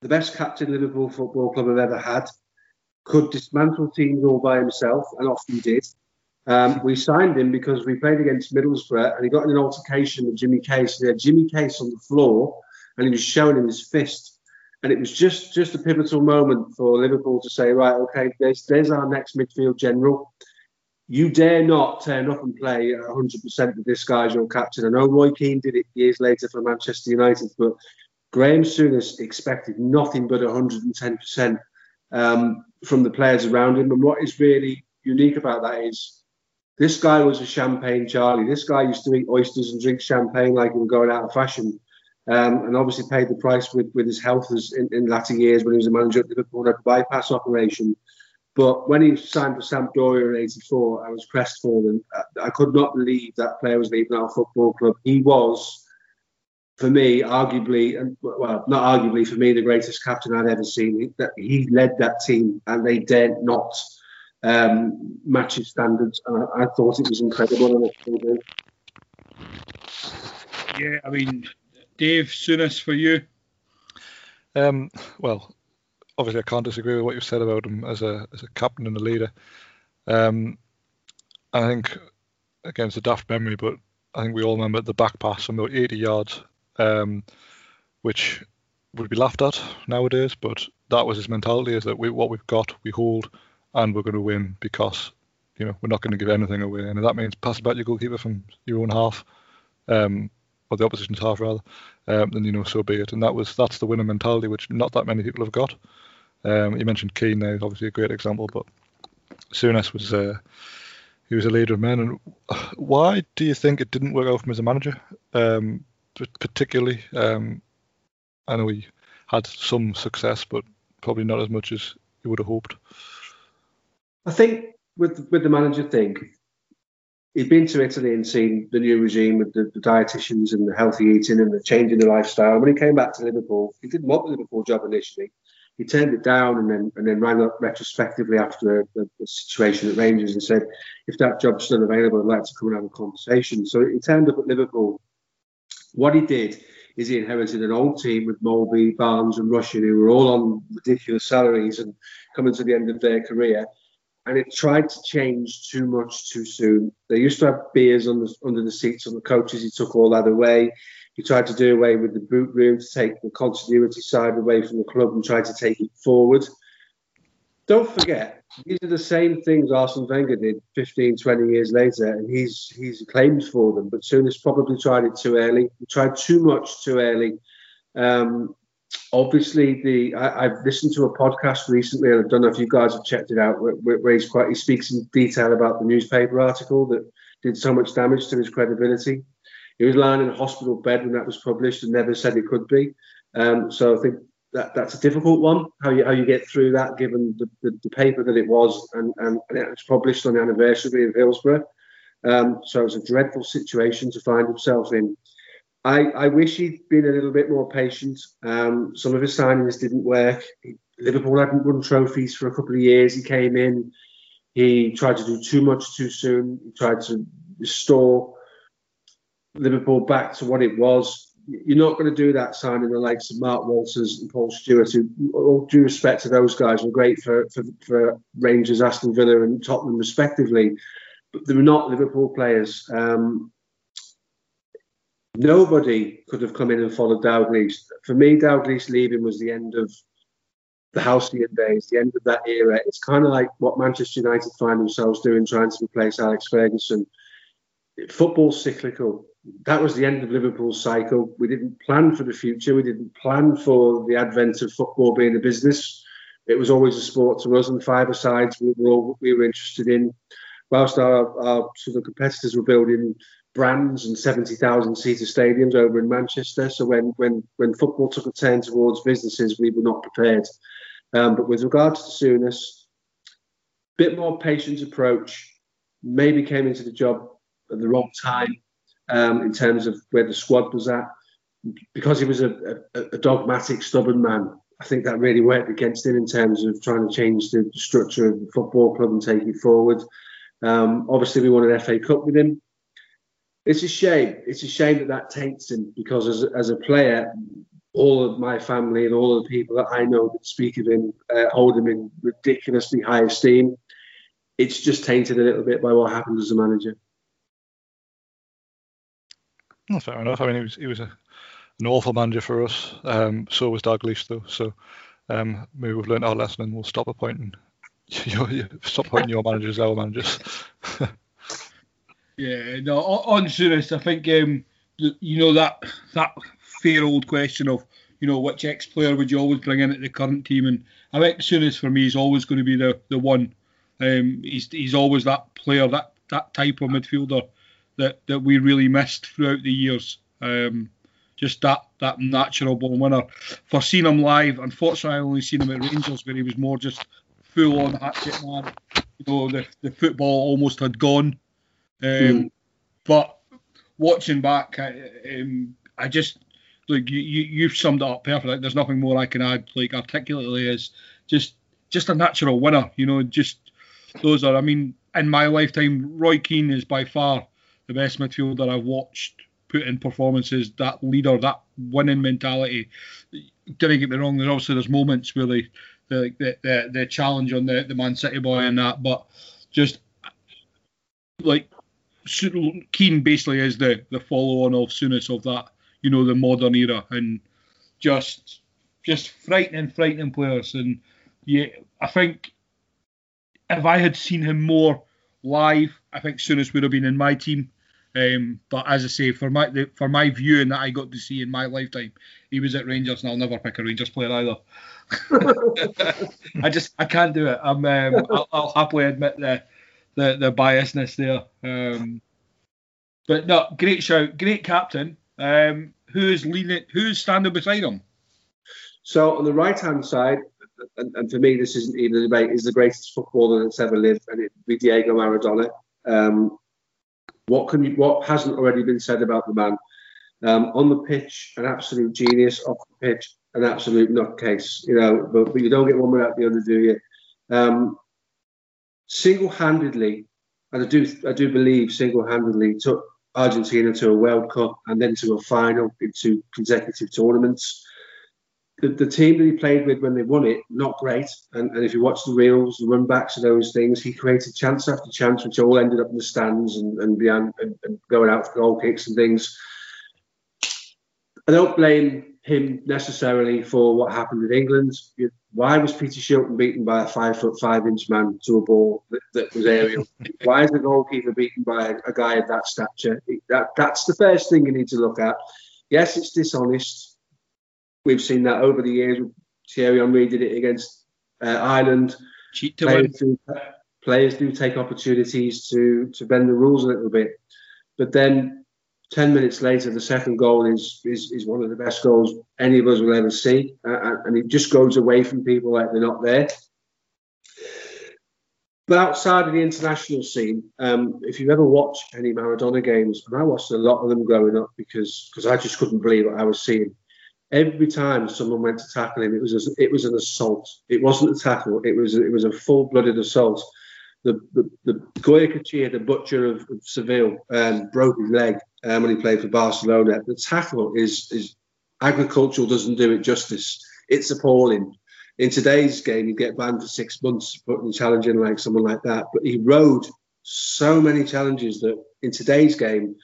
the best captain Liverpool Football Club have ever had, could dismantle teams all by himself, and often did. Um, we signed him because we played against Middlesbrough and he got in an altercation with Jimmy Case. He had Jimmy Case on the floor and he was showing him his fist. And it was just just a pivotal moment for Liverpool to say, right, okay, there's there's our next midfield general. You dare not turn up and play 100% with this guy as your captain. I know Roy Keane did it years later for Manchester United, but Graeme Souness expected nothing but 110% um, from the players around him. And what is really unique about that is this guy was a champagne Charlie. This guy used to eat oysters and drink champagne like he was going out of fashion um, and obviously paid the price with, with his health in, in latter years when he was a manager at Liverpool had a bypass operation. But when he signed for Sampdoria in '84, I was crestfallen. I, I could not believe that player was leaving our football club. He was, for me, arguably, and well, not arguably, for me, the greatest captain I'd ever seen. He, he led that team, and they dared not um, match his standards. And I, I, thought it was incredible,
Yeah, I mean, Dave Souness for you?
Um, well, obviously I can't disagree with what you've said about him as a as a captain and a leader. Um, I think against a daft memory, but I think we all remember the back pass from about 80 yards, um, which would be laughed at nowadays. But that was his mentality: is that we what we've got, we hold, and we're going to win because you know we're not going to give anything away. And that means pass back your goalkeeper from your own half, um, or the opposition's half rather, um, then you know so be it. And that was that's the winner mentality, which not that many people have got. Um, you mentioned Keane there, obviously a great example, but Souness was uh, he was a leader of men. And why do you think it didn't work out for him as a manager, um, particularly? Um, I know he had some success, but probably not as much as he would have hoped.
I think with with the manager thing, he'd been to Italy and seen the new regime with the, the dietitians and the healthy eating and the change in the lifestyle. When he came back to Liverpool, he didn't want the Liverpool job initially. He turned it down and then and then rang up retrospectively after the, the situation at Rangers and said, if that job's still available, I'd like to come and have a conversation. So he turned up at Liverpool. What he did is he inherited an old team with Molby, Barnes, and Russian, who were all on ridiculous salaries and coming to the end of their career and it tried to change too much too soon. They used to have beers the, under the seats on the coaches. He took all that away. He tried to do away with the boot room to take the continuity side away from the club and try to take it forward. Don't forget, these are the same things Arsene Wenger did 15, 20 years later, and he's he's claimed for them. But Souness probably tried it too early. He tried too much too early. Um, obviously the I, have listened to a podcast recently, and I don't know if you guys have checked it out, where, where he's quite he speaks in detail about the newspaper article that did so much damage to his credibility. He was lying in a hospital bed when that was published and never said it could be. Um, so I think that that's a difficult one. How you how you get through that, given the, the, the paper that it was, and, and, it was published on the anniversary of Hillsborough. Um, so it was a dreadful situation to find himself in. I, I wish he'd been a little bit more patient. Um, some of his signings didn't work. Liverpool hadn't won trophies for a couple of years. He came in, he tried to do too much too soon. He tried to restore Liverpool back to what it was. You're not going to do that signing the likes of Mark Walters and Paul Stewart, who, all due respect to those guys, were great for, for, for Rangers, Aston Villa, and Tottenham, respectively. But they were not Liverpool players. Um, nobody could have come in and followed Dalglish. For me, Dalglish leaving was the end of the Halcyon days, the end of that era. It's kind of like what Manchester United find themselves doing, trying to replace Alex Ferguson. Football's cyclical. That was the end of Liverpool's cycle. We didn't plan for the future. We didn't plan for the advent of football being a business. It was always a sport to us, and five sides we were all we were interested in. Whilst our, our sort of competitors were building brands and 70,000 seater stadiums over in Manchester. So when when when football took a turn towards businesses, we were not prepared. Um, but with regards to Souness, bit more patient approach. Maybe came into the job at the wrong time um, in terms of where the squad was at. Because he was a, a, a dogmatic, stubborn man, I think that really worked against him in terms of trying to change the structure of the football club and take it forward. Um, obviously, we won an FA Cup with him It's a shame. It's a shame that that taints him because as as a player, all of my family and all of the people that I know that speak of him uh, hold him in ridiculously high esteem. It's just tainted a little bit by what happened as a manager.
Well, fair enough. I mean, he was he was a, an awful manager for us. Um, so was Dalglish, though. So um, maybe we've learned our lesson and we'll stop appointing your, your, stop appointing your managers our managers.
yeah, no. On, on I think um, you know that that fair old question of you know which ex player would you always bring in at the current team, and I think Souness for me is always going to be the the one. Um, he's he's always that player, that that type of midfielder that that we really missed throughout the years. Um, just that that natural born winner. For seeing him live, unfortunately, I only seen him at Rangers where he was more just full on hatchet man. You know, the the football almost had gone. Um, mm. But watching back, I, um, I just like you, you you've summed it up perfectly. There's nothing more I can add like articulately. Is just just a natural winner. You know, just those are. I mean, in my lifetime, Roy Keane is by far the best midfielder I've watched put in performances. That leader, that winning mentality. Don't get me wrong. There's obviously there's moments where they the the, the, the challenge on the the Man City boy and that, but just like Keane basically is the the follow on of Souness of that you know the modern era and just just frightening, frightening players. And yeah, I think if I had seen him more live, I think Souness would have been in my team. Um, but as I say, for my the, for my viewing that I got to see in my lifetime, he was at Rangers, and I'll never pick a Rangers player either. I just I can't do it. I'm um, I'll, I'll, happily admit the the, the biasness there. Um, but no, great shout, great captain. Um, who's leading? Who's standing beside him?
So on the right hand side, and, and, for me this isn't even a debate, is the greatest footballer that's ever lived, and it'd be Diego Maradona. Um, what can you, what hasn't already been said about the man? Um, on the pitch, an absolute genius. Off the pitch, an absolute nutcase. You know, but, but you don't get one without the other, do you? Um, single-handedly, and I do I do believe single-handedly took Argentina to a World Cup and then to a final into consecutive tournaments. The, the, team that he played with when they won it, not great. And, and if you watch the reels, the run backs of those things, he created chance after chance, which all ended up in the stands and, and, beyond, and, and going out for goal kicks and things. I don't blame him necessarily for what happened in England. Why was Peter Shilton beaten by a five foot five inch man to a ball that, that was aerial? Why is the goalkeeper beaten by a, guy of that stature? That, that's the first thing you need to look at. Yes, it's dishonest. We've seen that over the years. Thierry Henry did it against uh, Ireland.
Cheat to players
do, players do take opportunities to to bend the rules a little bit, but then 10 minutes later, the second goal is, is, is one of the best goals any of us will ever see. Uh, and it just goes away from people like they're not there. But outside of the international scene, um, if you've ever watched any Maradona games, and I watched a lot of them growing up because because I just couldn't believe what I was seeing. Every time someone went to tackle him, it was a, it was an assault. It wasn't a tackle. It was it was a full blooded assault. The the, the Goya the butcher of, of Seville, um, broke his leg um, when he played for Barcelona. The tackle is is agricultural doesn't do it justice. It's appalling. In today's game, you get banned for six months putting challenging like someone like that. But he rode so many challenges that in today's game,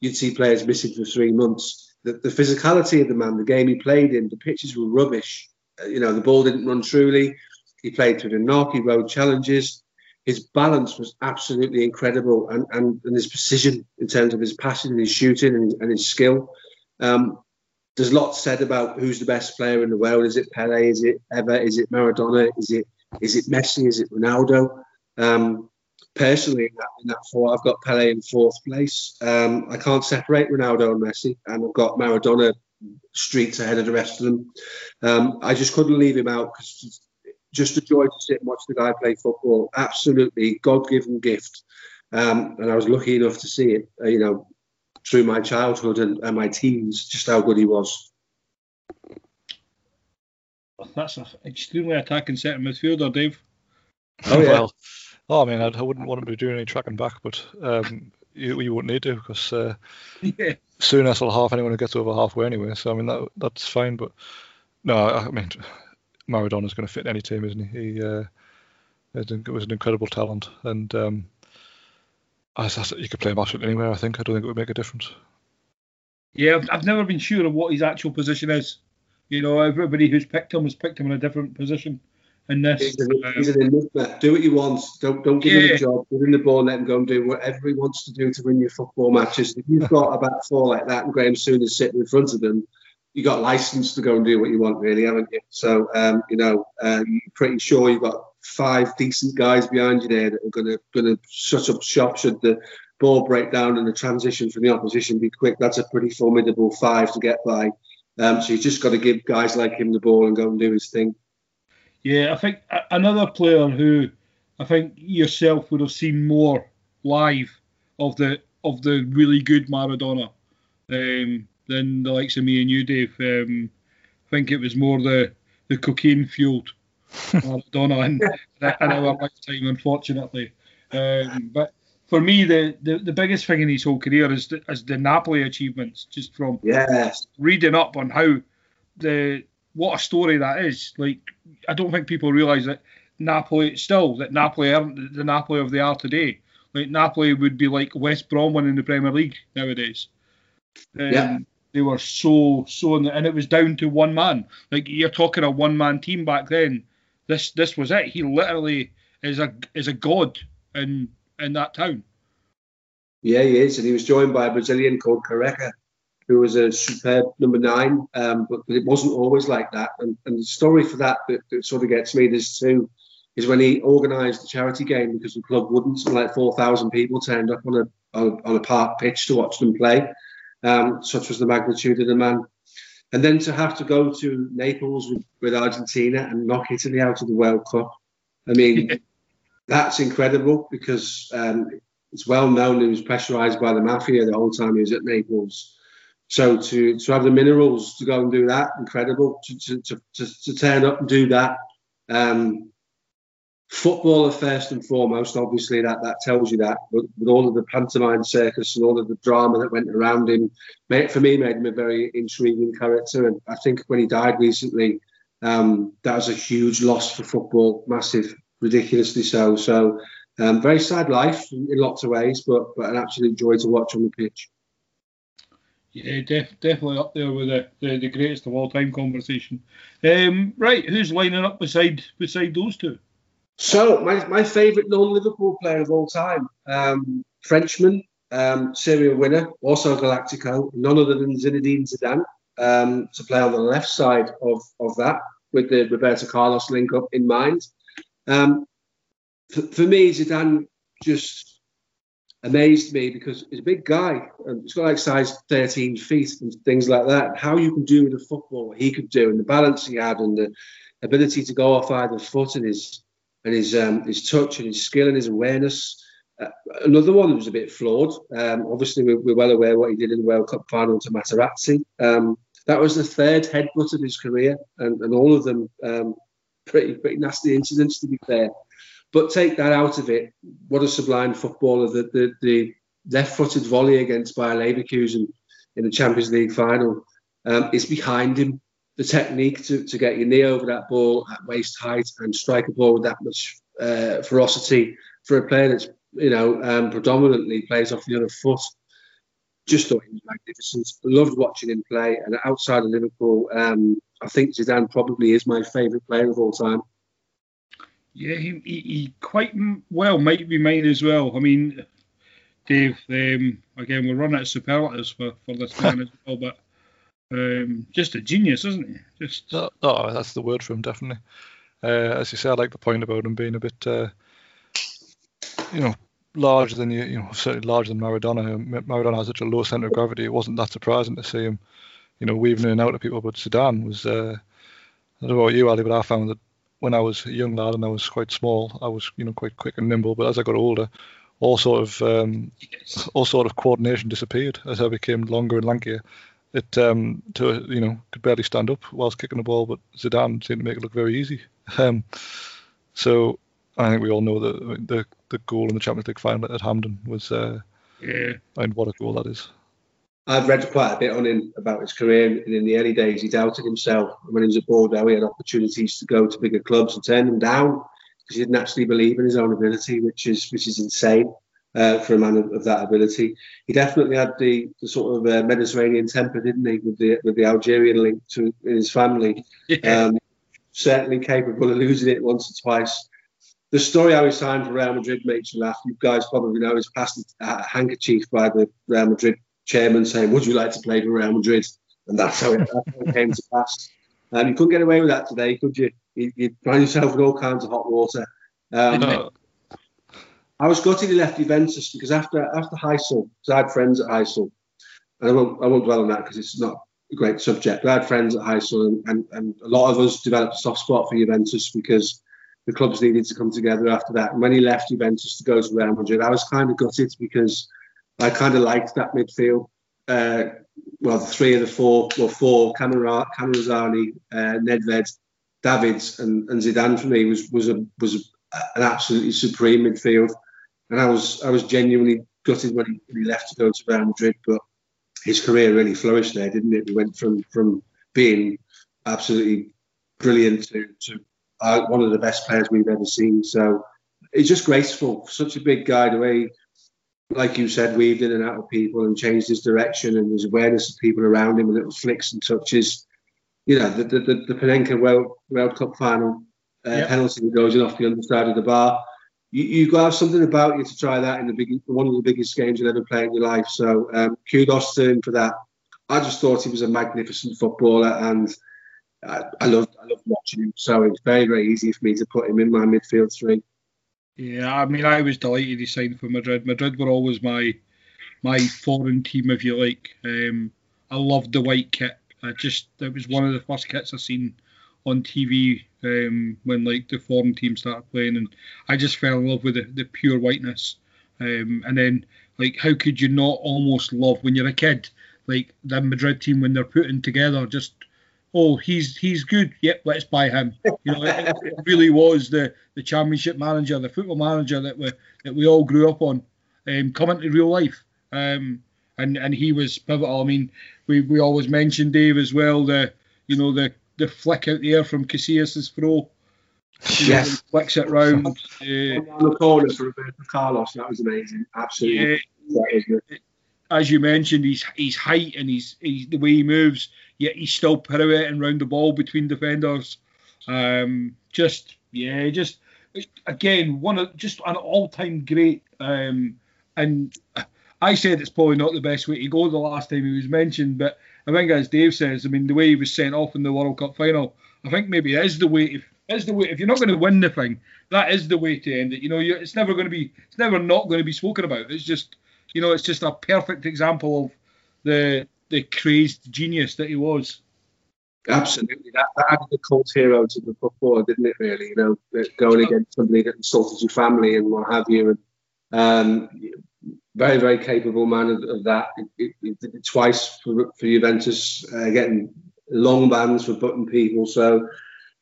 you'd see players missing for three months. The, the physicality of the man, the game he played in, the pitches were rubbish. Uh, you know, the ball didn't run truly. He played through the knock. He rode challenges his balance was absolutely incredible and, and, and his precision in terms of his passing and his shooting and, and his skill. Um, there's lots said about who's the best player in the world. Is it Pele? Is it Ever? Is it Maradona? Is it is it Messi? Is it Ronaldo? Um, personally, in that, in that four, I've got Pele in fourth place. Um, I can't separate Ronaldo and Messi, and I've got Maradona streets ahead of the rest of them. Um, I just couldn't leave him out because just a joy to sit and watch the guy play football. Absolutely God-given gift, um, and I was lucky enough to see it. Uh, you know, through my childhood and, and, my teens, just how good he was.
That's an extremely attacking centre midfielder, Dave.
Oh yeah. well, oh, I mean, I, I, wouldn't want him to be doing any tracking back, but um, you, you wouldn't need to because uh,
yeah.
Souness will half anyone who gets over halfway anyway. So I mean that that's fine. But no, I, I mean Maradona's going to fit any team, isn't he? He uh, it was an incredible talent, and um, I, I, you could play him absolutely anywhere. I think I don't think it would make a difference.
Yeah, I've, I've never been sure of what his actual position is. You know, everybody who's picked him has picked him in a different position. In this,
he's an, um, he's an enigma. Do what he wants. Don't don't give yeah. him a job. Give him the ball, let him go and do whatever he wants to do to win your football matches. If you've got a back four like that, and Graeme Souness is sitting in front of them, you got license to go and do what you want, really, haven't you? So, um, you know, um, you're pretty sure you've got five decent guys behind you there that are going to going to shut up shop should the ball break down and the transition from the opposition be quick. That's a pretty formidable five to get by. Um, so you just got to give guys like him the ball and go and do his thing.
Yeah, I think another player who I think yourself would have seen more live of the of the really good Maradona um, than the likes of me and you, Dave. Um, I think it was more the the cocaine fueled Maradona in, in our lifetime, unfortunately. Um, but for me, the, the, the biggest thing in his whole career is the, is the Napoli achievements. Just from
yes.
reading up on how the what a story that is. Like I don't think people realise that Napoli still that Napoli aren't the Napoli of they are today. Like Napoli would be like West Brom winning the Premier League nowadays. Um, yeah. They were so so, and it was down to one man. Like you're talking a one man team back then. This this was it. He literally is a is a god in in that town.
Yeah, he is, and he was joined by a Brazilian called Careca, who was a superb number nine. Um, but, but, it wasn't always like that. And, and the story for that, that, that sort of gets me there's two is when he organised the charity game because the club wouldn't. Like four thousand people turned up on a on, a park pitch to watch them play. Um, such was the magnitude of the man. And then to have to go to Naples with, with Argentina and knock Italy out of the World Cup. I mean, that's incredible because um, it's well known he was pressurised by the mafia the whole time he was at Naples. So to, to have the minerals to go and do that, incredible. To, to, to, to turn up and do that. Um, footballer first and foremost, obviously that, that tells you that. But with all of the pantomime circus and all of the drama that went around him, made, for me made him a very intriguing character. And I think when he died recently, um, that was a huge loss for football, massive ridiculously so. So, um, very sad life in, lots of ways, but but an absolute joy to watch on the pitch.
Yeah, def- definitely up there with the, the, the greatest of all time conversation. Um, right, who's lining up beside beside those two?
So my, my favourite non-Liverpool player of all time, um, Frenchman, um, serial winner, also Galactico, none other than Zinedine Zidane, um, to play on the left side of, of that with the Roberto Carlos link up in mind. Um, for, for, me, Zidane just amazed me because he's a big guy. And he's got like size 13 feet and things like that. How you can do with a football, what he could do, and the balance he had, and the ability to go off either foot, and his and his um, his touch and his skill and his awareness. Uh, another one that was a bit flawed. Um, obviously, we're, we're, well aware what he did in the World Cup final to Materazzi. Um, that was the third headbutt of his career, and, and all of them um, pretty pretty nasty incidents to be fair. But take that out of it. What a sublime footballer! The the, the left-footed volley against Bayer Leverkusen in the Champions League final um, is behind him. The technique to, to get your knee over that ball at waist height and strike a ball with that much uh, ferocity for a player that's you know um, predominantly plays off the other foot. Just thought he was magnificent. Loved watching him play. And outside of Liverpool, um, I think Zidane probably is my favourite player of all time.
Yeah, he, he, he, quite well might be mine as well. I mean, Dave, um, again, we're running out of superlatives for, for this man as well, but um, just a genius, isn't he? Just
oh, oh, that's the word for him, definitely. Uh, as you say, I like the point about him being a bit, uh, you know, larger than you, you know, certainly larger than Maradona. Maradona has such a low centre of gravity. It wasn't that surprising to see him you know, weaving in and out of people. But Zidane was, uh, I don't know about you, Ali, but I found that when I was a young lad and I was quite small, I was, you know, quite quick and nimble. But as I got older, all sort of, um, all sort of coordination disappeared as I became longer and lankier. It, um, to you know, could barely stand up whilst kicking the ball, but Zidane seemed to make it look very easy. Um, so I think we all know that the the goal in the Champions League final at Hampden was uh,
Yeah.
And what a goal that is.
I've read quite a bit on him about his career, and in the early days, he doubted himself. When he was at Bordeaux, he had opportunities to go to bigger clubs and turn them down because he didn't actually believe in his own ability, which is which is insane uh, for a man of, of, that ability. He definitely had the, the sort of uh, Mediterranean temper, didn't he, with the with the Algerian link to his family. Yeah. Um, certainly capable of losing it once or twice. The story how he signed for Real Madrid makes you laugh. You guys probably know he's passed a handkerchief by the Real Madrid chairman saying, "Would you like to play for Real Madrid?" And that's how it, that's how it came to pass. And um, you couldn't get away with that today, could you? you would find yourself in all kinds of hot water. Um, no. I was gutted he left Juventus because after after Heysel, because I had friends at Heysel, and I won't, I won't dwell on that because it's not a great subject. But I had friends at Heysel, and, and, and a lot of us developed a soft spot for Juventus because the clubs needed to come together after that. And when he left Juventus to go to Real Madrid, I was kind of gutted because I kind of liked that midfield. Uh, well, the three of the four, well, four, Camoranesi, uh, Nedved, Davids, and, and Zidane for me was was a was an absolutely supreme midfield. And I was I was genuinely gutted when he, when he left to go to Real Madrid, but his career really flourished there, didn't it? He went from from being absolutely brilliant to, to uh, one of the best players we've ever seen. So it's just graceful. Such a big guy, the way like you said, weaved in and out of people and changed his direction and his awareness of people around him and little flicks and touches. You know, the the, the, the Panenka World, World Cup final uh, yep. penalty that goes in off the underside of the bar. You, you've got to have something about you to try that in the big, one of the biggest games you'll ever play in your life. So um, kudos to him for that. I just thought he was a magnificent footballer and I, I loved I loved watching him. So it's very, very easy for me to put him in my midfield three.
Yeah, I mean, I was delighted he signed for Madrid. Madrid were always my my foreign team, if you like. Um, I loved the white kit. I just it was one of the first kits I seen on TV um, when like the foreign team started playing, and I just fell in love with the, the pure whiteness. Um, and then like, how could you not almost love when you're a kid, like the Madrid team when they're putting together just oh, he's he's good. Yep, let's buy him. You know, it, it, really was the, the championship manager, the football manager that we that we all grew up on, um, coming to real life. Um, and and he was pivotal. I mean, we, we always mentioned Dave as well. The you know the the flick out the air from Casillas' throw.
Yes,
flicks it round. Uh,
the corner for Roberto Carlos. That was amazing. Absolutely. Yeah,
as you mentioned, his his height and his, his the way he moves, yet he's still pirouetting round the ball between defenders. Um, just yeah, just again one of just an all-time great. Um, and I said it's probably not the best way to go the last time he was mentioned, but I think as Dave says, I mean the way he was sent off in the World Cup final, I think maybe it is the way. If, is the way if you're not going to win the thing, that is the way to end it. You know, it's never going to be, it's never not going to be spoken about. It's just you know, it's just a perfect example of the the crazed genius that he was.
Absolutely, that, that added a cult hero to the football, didn't it? Really, you know, going against somebody that insulted your family and what have you, and um, very, very capable man of, of that. He, he, did it twice for, for Juventus, uh, getting long bands for button people. So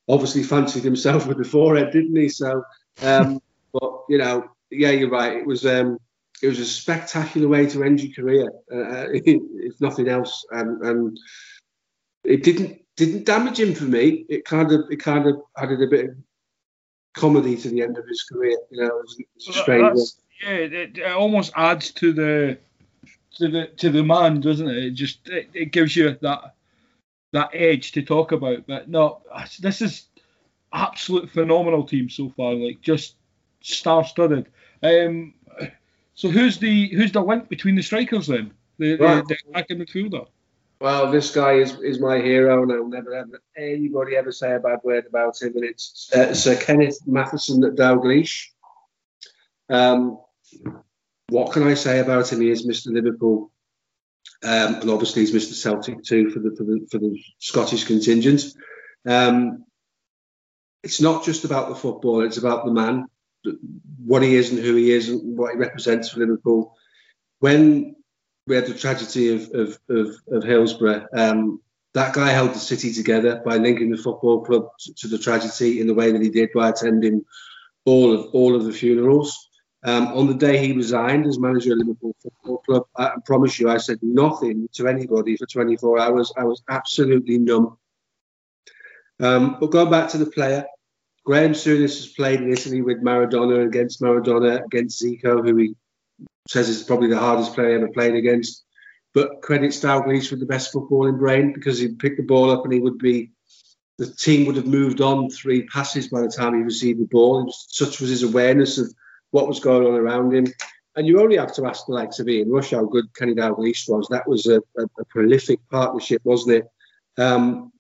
obviously fancied himself with the forehead, didn't he? So, um, but you know, yeah, you're right. It was um, it was a spectacular way to end your career, uh, if nothing else. And, and it didn't didn't damage him for me. It kind of it kind of added a bit of comedy to the end of his career. You know, it was, it was strange.
Yeah, it, it, almost adds to the to the to the man, doesn't it? It just it, it gives you that that edge to talk about. But no, this is absolute phenomenal team so far. Like just star-studded. Um, so who's the who's the link between the strikers then? The, right. the, the attacking midfielder.
Well, this guy is, is my hero, and I'll never have anybody ever say a bad word about him. And it's uh, Sir Kenneth Mathieson at Dalglish. Um, what can I say about him? He is Mr. Liverpool, um, and obviously he's Mr. Celtic too for the for the for the Scottish contingent. Um, it's not just about the football; it's about the man what he is and who he is and what he represents for Liverpool. When we had the tragedy of of, of, of Hillsborough, um, that guy held the city together by linking the football club to, to, the tragedy in the way that he did by attending all of all of the funerals. Um, on the day he resigned as manager of Liverpool Football Club, I promise you, I said nothing to anybody for 24 hours. I was absolutely numb. Um, but going back to the player, Graeme Souness has played in Italy with Maradona against Maradona against Zico, who he says is probably the hardest player ever played against. But credits Dalglish with the best footballing brain because he'd pick the ball up and he would be the team would have moved on three passes by the time he received the ball. Such was his awareness of what was going on around him. And you only have to ask the likes of Ian Rush how good Kenny Dalglish was. That was a, a, a, prolific partnership, wasn't it? Um,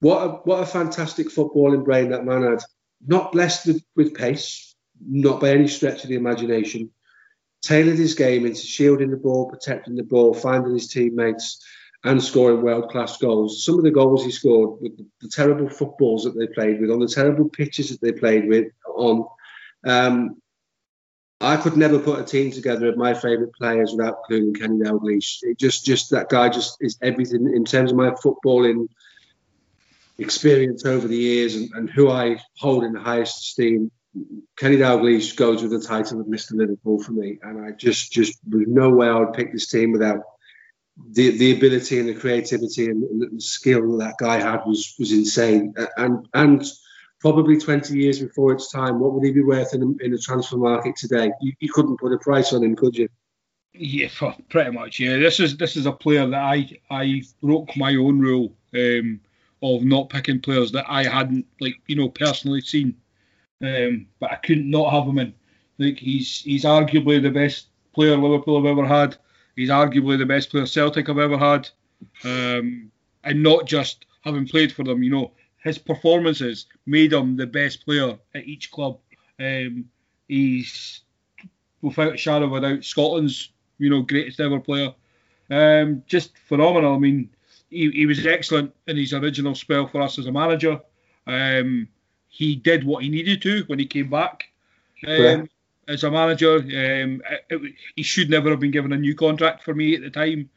what a, what a fantastic footballing brain that man had. Not blessed with, with pace, not by any stretch of the imagination. Tailored his game into shielding the ball, protecting the ball, finding his teammates, and scoring world class goals. Some of the goals he scored with the terrible footballs that they played with, on the terrible pitches that they played with, on. Um, I could never put a team together of my favourite players without including Kenny Dalglish. It just, just that guy just is everything in terms of my footballing experience over the years and, and who I hold in the highest esteem. Kenny Dalglish goes with the title of Mr. Liverpool for me, and I just, just there's no way I would pick this team without the the ability and the creativity and, and the skill that, that guy had was was insane. And and probably 20 years before its time, what would he be worth in, in the transfer market today? You, you couldn't put a price on him, could you?
Yeah, pretty much. Yeah, this is this is a player that I I broke my own rule um, of not picking players that I hadn't like you know personally seen, um, but I couldn't not have him in. Like he's he's arguably the best player Liverpool have ever had. He's arguably the best player Celtic have ever had, um, and not just having played for them. You know, his performances made him the best player at each club. Um, he's without a shadow of a doubt Scotland's you know greatest ever player. Um, just phenomenal. I mean, he, he was excellent in his original spell for us as a manager. Um, he did what he needed to when he came back. Um, as a manager. Um, it, it, he should never have been given a new contract for me at the time.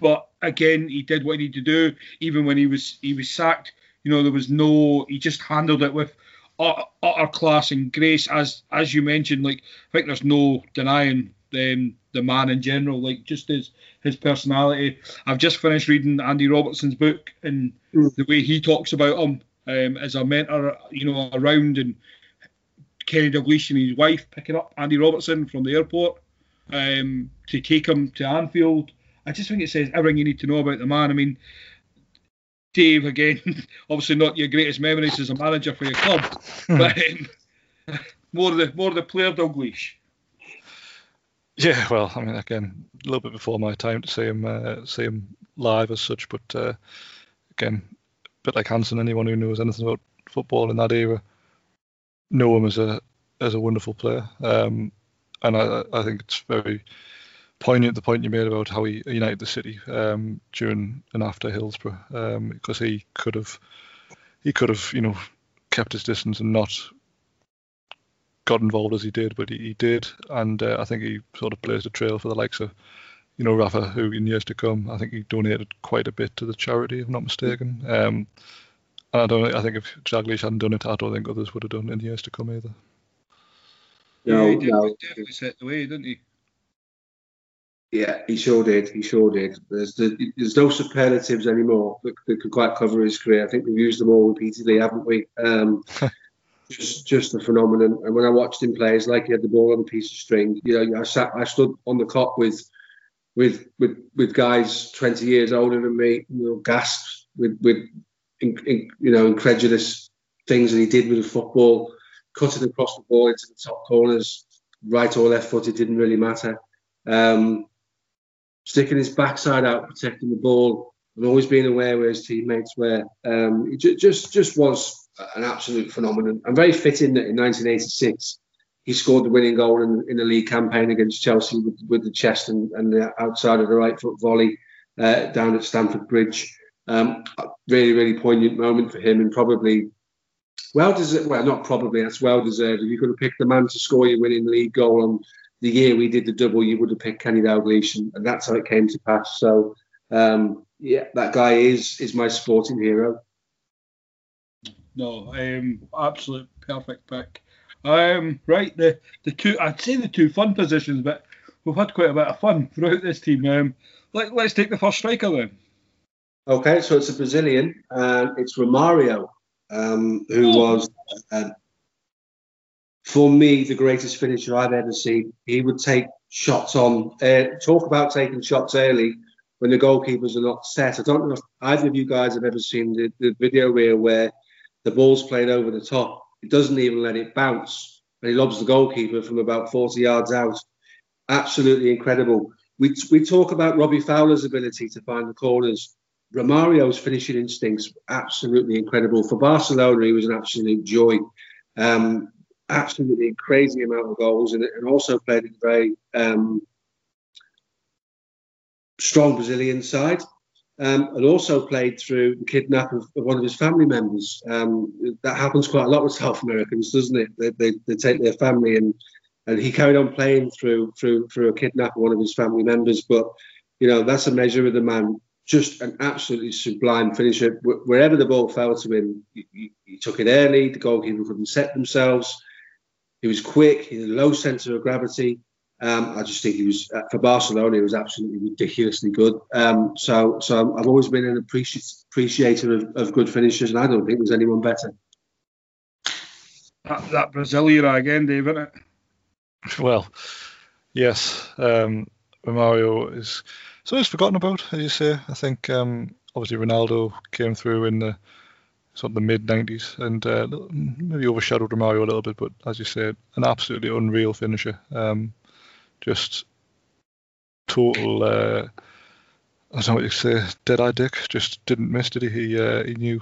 But again, he did what he needed to do. Even when he was he was sacked, you know, there was no. He just handled it with utter, utter class and grace, as as you mentioned. Like I think there's no denying um, the man in general, like just his his personality. I've just finished reading Andy Robertson's book and mm. the way he talks about him um, as a mentor, you know, around and Kenny Dalglish and his wife picking up Andy Robertson from the airport um, to take him to Anfield. I just think it says everything you need to know about the man. I mean, Dave, again, obviously not your greatest memories as a manager for your club, hmm. but um, more the more the player Dalglish.
Yeah, well, I mean, again, a little bit before my time to see him uh, see him live as such, but uh, again, a bit like Hansen, anyone who knows anything about football in that era know him as a as a wonderful player, um, and I, I think it's very poignant the point you made about how he united the city um, during and after Hillsborough, um, because he could have he could have you know kept his distance and not got involved as he did, but he, he did, and uh, I think he sort of blazed a trail for the likes of you know Rafa, who in years to come, I think he donated quite a bit to the charity, if I'm not mistaken. Um, and I don't. I think if Dalglish hadn't done it, I don't think others would have done it in years to come either.
No, yeah, he did, no. definitely set the way, didn't he?
Yeah, he sure did. He sure did. There's the, there's no superlatives anymore that, that, could quite cover his career. I think we've used them all repeatedly, haven't we? Um, just just a phenomenon. And when I watched him play, it's like he had the ball on a piece of string. You know, I sat, I stood on the Kop with with with with guys 20 years older than me, you know, gasps with with in, in, you know, incredulous things that he did with the football, cutting across the ball into the top corners, right or left foot, it didn't really matter. Um, sticking his backside out, protecting the ball, and always being aware where his teammates were. Um, it just just was an absolute phenomenon. I'm very fitting that in 1986 he scored the winning goal in, in the league campaign against Chelsea with, with the chest and, and, the outside of the right foot volley uh, down at Stamford Bridge. Um, really, really poignant moment for him, and probably well deserved. Well, not probably. That's well deserved. If you could have picked the man to score your winning league goal on the year we did the double, you would have picked Kenny Dalglish, and, and that's how it came to pass. So, um, yeah, that guy is is my sporting hero.
No, um, absolute perfect pick. Um, right, the the two I'd say the two fun positions, but we've had quite a bit of fun throughout this team. Um, let, let's take the first striker then.
Okay, so it's a Brazilian, and it's Romario, um, who oh. was, uh, for me, the greatest finisher I've ever seen. He would take shots on, uh, talk about taking shots early when the goalkeepers are not set. I don't know if either of you guys have ever seen the, the video reel where the ball's played over the top. He doesn't even let it bounce, and he lobs the goalkeeper from about 40 yards out. Absolutely incredible. We, we talk about Robbie Fowler's ability to find the corners. Romario's finishing instincts absolutely incredible. For Barcelona, he was an absolute joy. Um, absolutely crazy amount of goals and, and also played in a very um, strong Brazilian side. Um, and also played through the kidnap of, of one of his family members. Um, that happens quite a lot with South Americans, doesn't it? They, they, they, take their family and and he carried on playing through through through a kidnap of one of his family members. But you know that's a measure of the man. Just an absolutely sublime finisher. Wherever the ball fell to him, he, he, he took it early. The goalkeeper couldn't set themselves. He was quick. He had a low centre of gravity. Um, I just think he was uh, for Barcelona. He was absolutely ridiculously good. Um, so, so I've always been an appreci- appreciator of, of, good finishers, and I don't think there's anyone better.
That, that Brazilian again, Dave, isn't it?
Well, yes. Um, Romario is so it's forgotten about, as you say. I think um, obviously Ronaldo came through in the sort of the mid 90s and uh, maybe overshadowed Romario a little bit, but as you said, an absolutely unreal finisher. Um, just total. Uh, I don't know what you say, dead eye dick. Just didn't miss, did he? He uh, he knew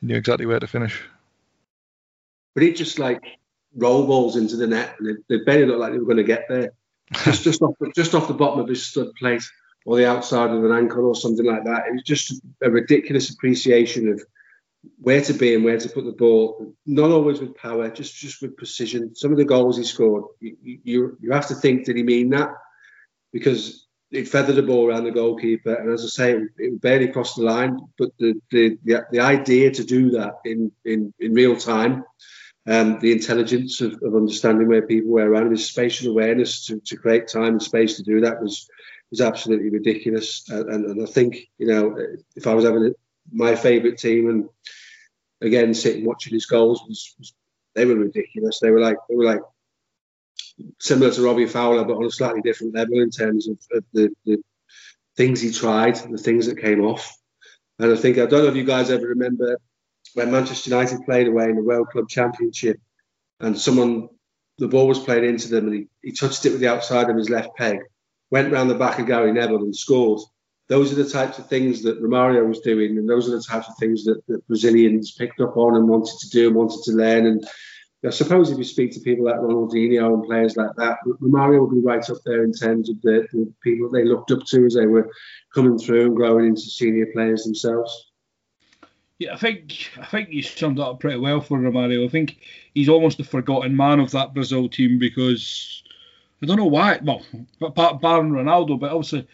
he knew exactly where to finish.
But he just like roll balls into the net, and they, they barely looked like they were going to get there. Just just off the, just off the bottom of his stud plate or the outside of an ankle or something like that. It was just a ridiculous appreciation of where to be and where to put the ball. Not always with power, just just with precision. Some of the goals he scored, you you, you have to think, did he mean that? Because it feathered the ball around the goalkeeper, and as I say, it, it barely crossed the line. But the, the the, the idea to do that in in, in real time, um, the intelligence of, of understanding where people were around, his spatial awareness to, to create time and space to do that was was absolutely ridiculous. And, and, and I think you know if I was having my favourite team, and again sitting watching his goals was, was, they were ridiculous. They were like they were like similar to Robbie Fowler, but on a slightly different level in terms of, of the, the things he tried, the things that came off. And I think I don't know if you guys ever remember when Manchester United played away in the World Club Championship, and someone the ball was played into them, and he, he touched it with the outside of his left peg, went round the back of Gary Neville and scored those are the types of things that Romario was doing, and those are the types of things that, that Brazilians picked up on and wanted to do and wanted to learn. And I suppose if you speak to people like Ronaldinho and players like that, Romario will be right up there in terms of the, the people they looked up to as they were coming through and growing into senior players themselves.
Yeah, I think I think you summed that up pretty well for Romario. I think he's almost the forgotten man of that Brazil team because I don't know why. Well, barring Ronaldo, but obviously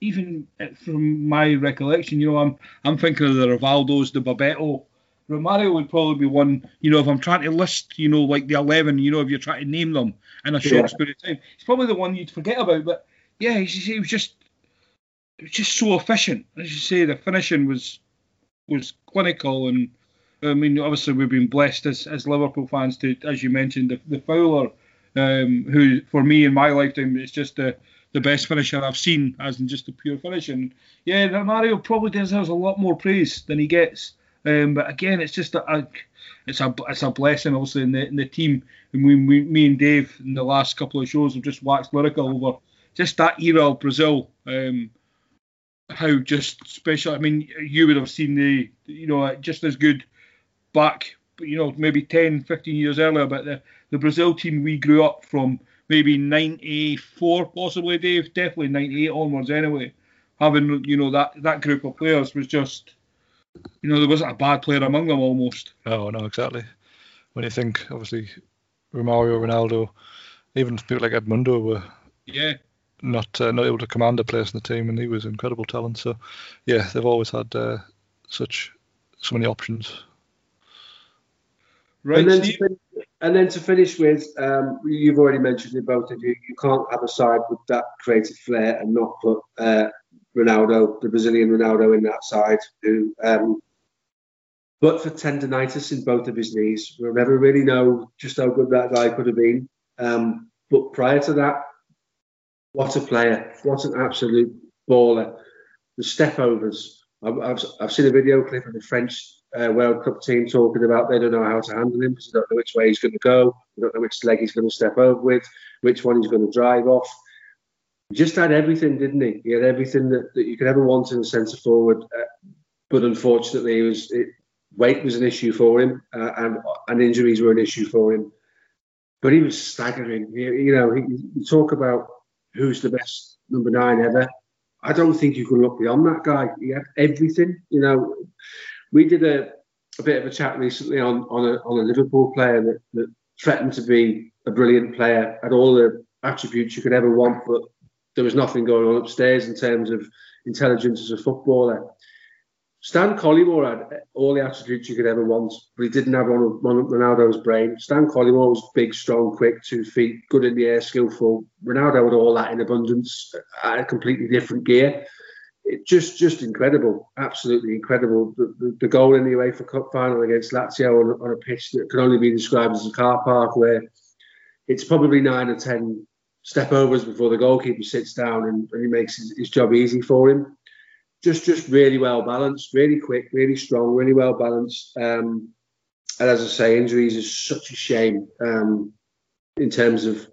even from my recollection, you know, I'm I'm thinking of the Rivaldos, the Bebeto. Romario would probably be one, you know, if I'm trying to list, you know, like the 11, you know, if you're trying to name them in a short yeah. period of time, he's probably the one you'd forget about. But yeah, he was just, it was just so efficient. As you say, the finishing was was clinical, and I mean, obviously we've been blessed as, as Liverpool fans to, as you mentioned, the, the Fowler, um, who for me in my lifetime is just a the best finisher I've seen, as in just a pure finish. And yeah, Mario probably deserves a lot more praise than he gets. Um, but again, it's just a, a, it's a it's a blessing also in the in the team. And we, we, me and Dave in the last couple of shows have just waxed lyrical over just that era of Brazil. Um, how just special. I mean, you would have seen the you know just as good back, you know, maybe 10, 15 years earlier. But the the Brazil team we grew up from maybe 94 possibly, Dave. Definitely 98 onwards anyway. Having, you know, that, that group of players was just, you know, there wasn't a bad player among them almost.
Oh, no, exactly. When you think, obviously, Romario, Ronaldo, even people like Edmundo were
yeah
not uh, not able to command a place in the team, and he was incredible talent. So, yeah, they've always had uh, such so many options.
Right,
and then, to finish, and then to finish with, um, you've already mentioned it both of you. You can't have a side with that creative flair and not put uh, Ronaldo, the Brazilian Ronaldo, in that side. Who, um, but for tendonitis in both of his knees, we'll never really know just how good that guy could have been. Um, but prior to that, what a player! What an absolute baller! The step overs. I've, I've, I've seen a video clip of the French uh, World Cup team talking about they don't know how to handle him because they don't know which way he's going to go, they don't know which leg he's going to step over with, which one he's going to drive off. Just had everything, didn't he? He had everything that, that you could ever want in a centre forward, uh, but unfortunately, it was it, weight was an issue for him, uh, and and injuries were an issue for him. But he was staggering. You, you know, he, you talk about who's the best number nine ever. I don't think you can look beyond that guy. He had everything. You know, we did a, a bit of a chat recently on on a, on a Liverpool player that, that threatened to be a brilliant player, had all the attributes you could ever want, but there was nothing going on upstairs in terms of intelligence as a footballer. Stan Collymore had all the attributes you could ever want, but he didn't have Ronaldo's brain. Stan Collymore was big, strong, quick, two feet, good in the air, skillful. Ronaldo had all that in abundance at a completely different gear. It just, just incredible, absolutely incredible. The, the, the goal in the UEFA Cup final against Lazio on, on a pitch that can only be described as a car park, where it's probably nine or ten step overs before the goalkeeper sits down and, and he makes his, his job easy for him just just really well balanced, really quick, really strong, really well balanced. Um, and as I say, injuries is such a shame um, in terms of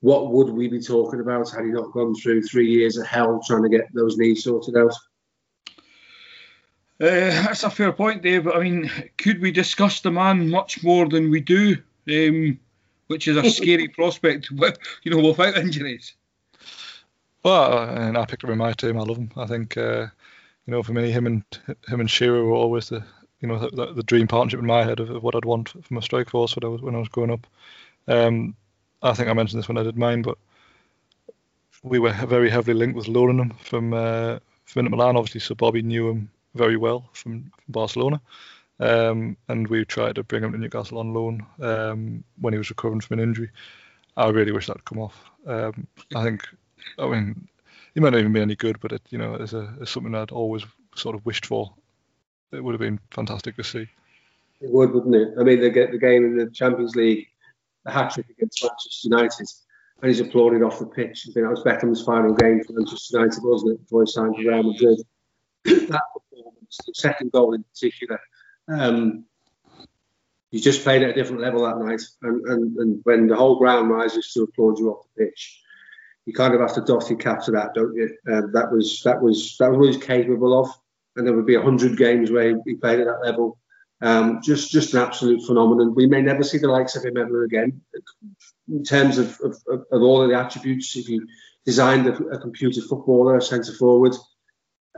what would we be talking about had he not gone through three years of hell trying to get those knees sorted out.
Uh, that's a fair point, Dave. But I mean, could we discuss the man much more than we do? Um, which is a scary prospect, with, you know, without injuries.
Well, and I picked him in my team. I love him. I think, uh, you know, for me, him and him and Shearer were always the, you know, the, the dream partnership in my head of, of, what I'd want from a strike force when I was when I was growing up. Um, I think I mentioned this when I did mine, but we were very heavily linked with loaning him from uh, from Inter Milan, obviously. So Bobby knew him very well from, from Barcelona, um, and we tried to bring him to Newcastle on loan um, when he was recovering from an injury. I really wish that would come off. Um, I think I mean, he might not even be any good, but it, you know, as, a, as something I'd always sort of wished for. It would have been fantastic to see.
It would, wouldn't it? I mean, the, the game in the Champions League, the hat trick against Manchester United, and he's applauded off the pitch. I think that was Beckham's final game for Manchester United, wasn't it? Before he signed for Real Madrid. that performance, the second goal in particular, um, you just played at a different level that night. And, and, and when the whole ground rises to applaud you off the pitch, you kind of have to doff your cap to that, don't you? Um, that was that was that was what he's capable of, and there would be hundred games where he played at that level. Um, just just an absolute phenomenon. We may never see the likes of him ever again. In terms of, of, of all of the attributes, if you designed a, a computer footballer, a centre forward,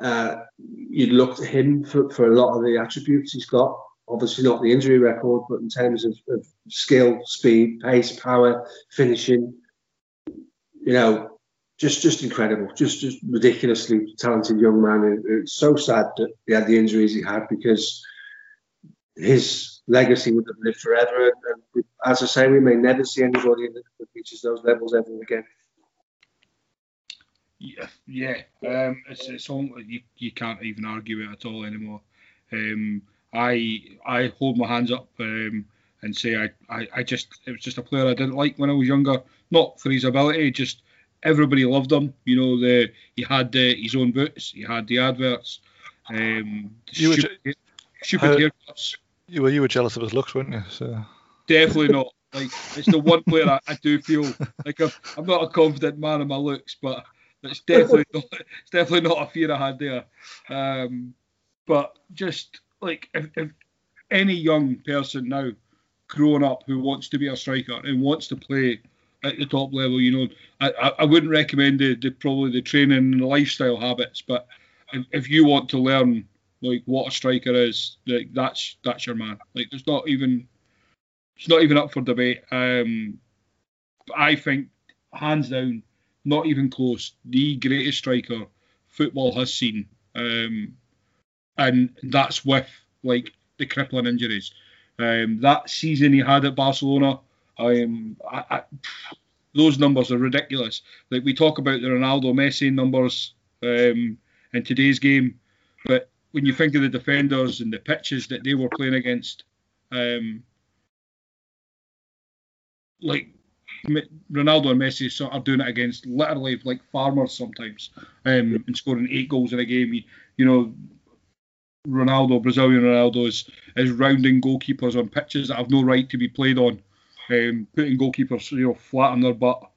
uh, you'd look to him for, for a lot of the attributes he's got. Obviously, not the injury record, but in terms of, of skill, speed, pace, power, finishing, you know, just just incredible, just just ridiculously talented young man. It's so sad that he had the injuries he had because his legacy would have lived forever. And, and as I say, we may never see anybody that, reaches those levels ever again.
Yeah, yeah. Um, it's it's all, you you can't even argue it at all anymore. Um, I I hold my hands up um, and say I, I, I just it was just a player I didn't like when I was younger. Not for his ability, just everybody loved him. You know, the he had the, his own boots, he had the adverts, um, the
You were
stupid, haircuts.
You were you were jealous of his looks, weren't you? So
Definitely not. Like it's the one player I, I do feel like I'm, I'm not a confident man in my looks, but it's definitely not. It's definitely not a fear I had there. Um, but just like if, if any young person now growing up who wants to be a striker and wants to play at the top level, you know, I, I, I wouldn't recommend the, the probably the training and the lifestyle habits, but if, if you want to learn like what a striker is, like that's that's your man. Like there's not even it's not even up for debate. Um, I think hands down, not even close, the greatest striker football has seen, um, and that's with like the crippling injuries. Um, that season he had at Barcelona, um, I, I, those numbers are ridiculous. Like we talk about the Ronaldo Messi numbers um, in today's game, but when you think of the defenders and the pitches that they were playing against, um, like Ronaldo and Messi are doing it against literally like farmers sometimes, um, and scoring eight goals in a game. You, you know, Ronaldo, Brazilian Ronaldo, is, is rounding goalkeepers on pitches that have no right to be played on, um, putting goalkeepers you know flat on their butt.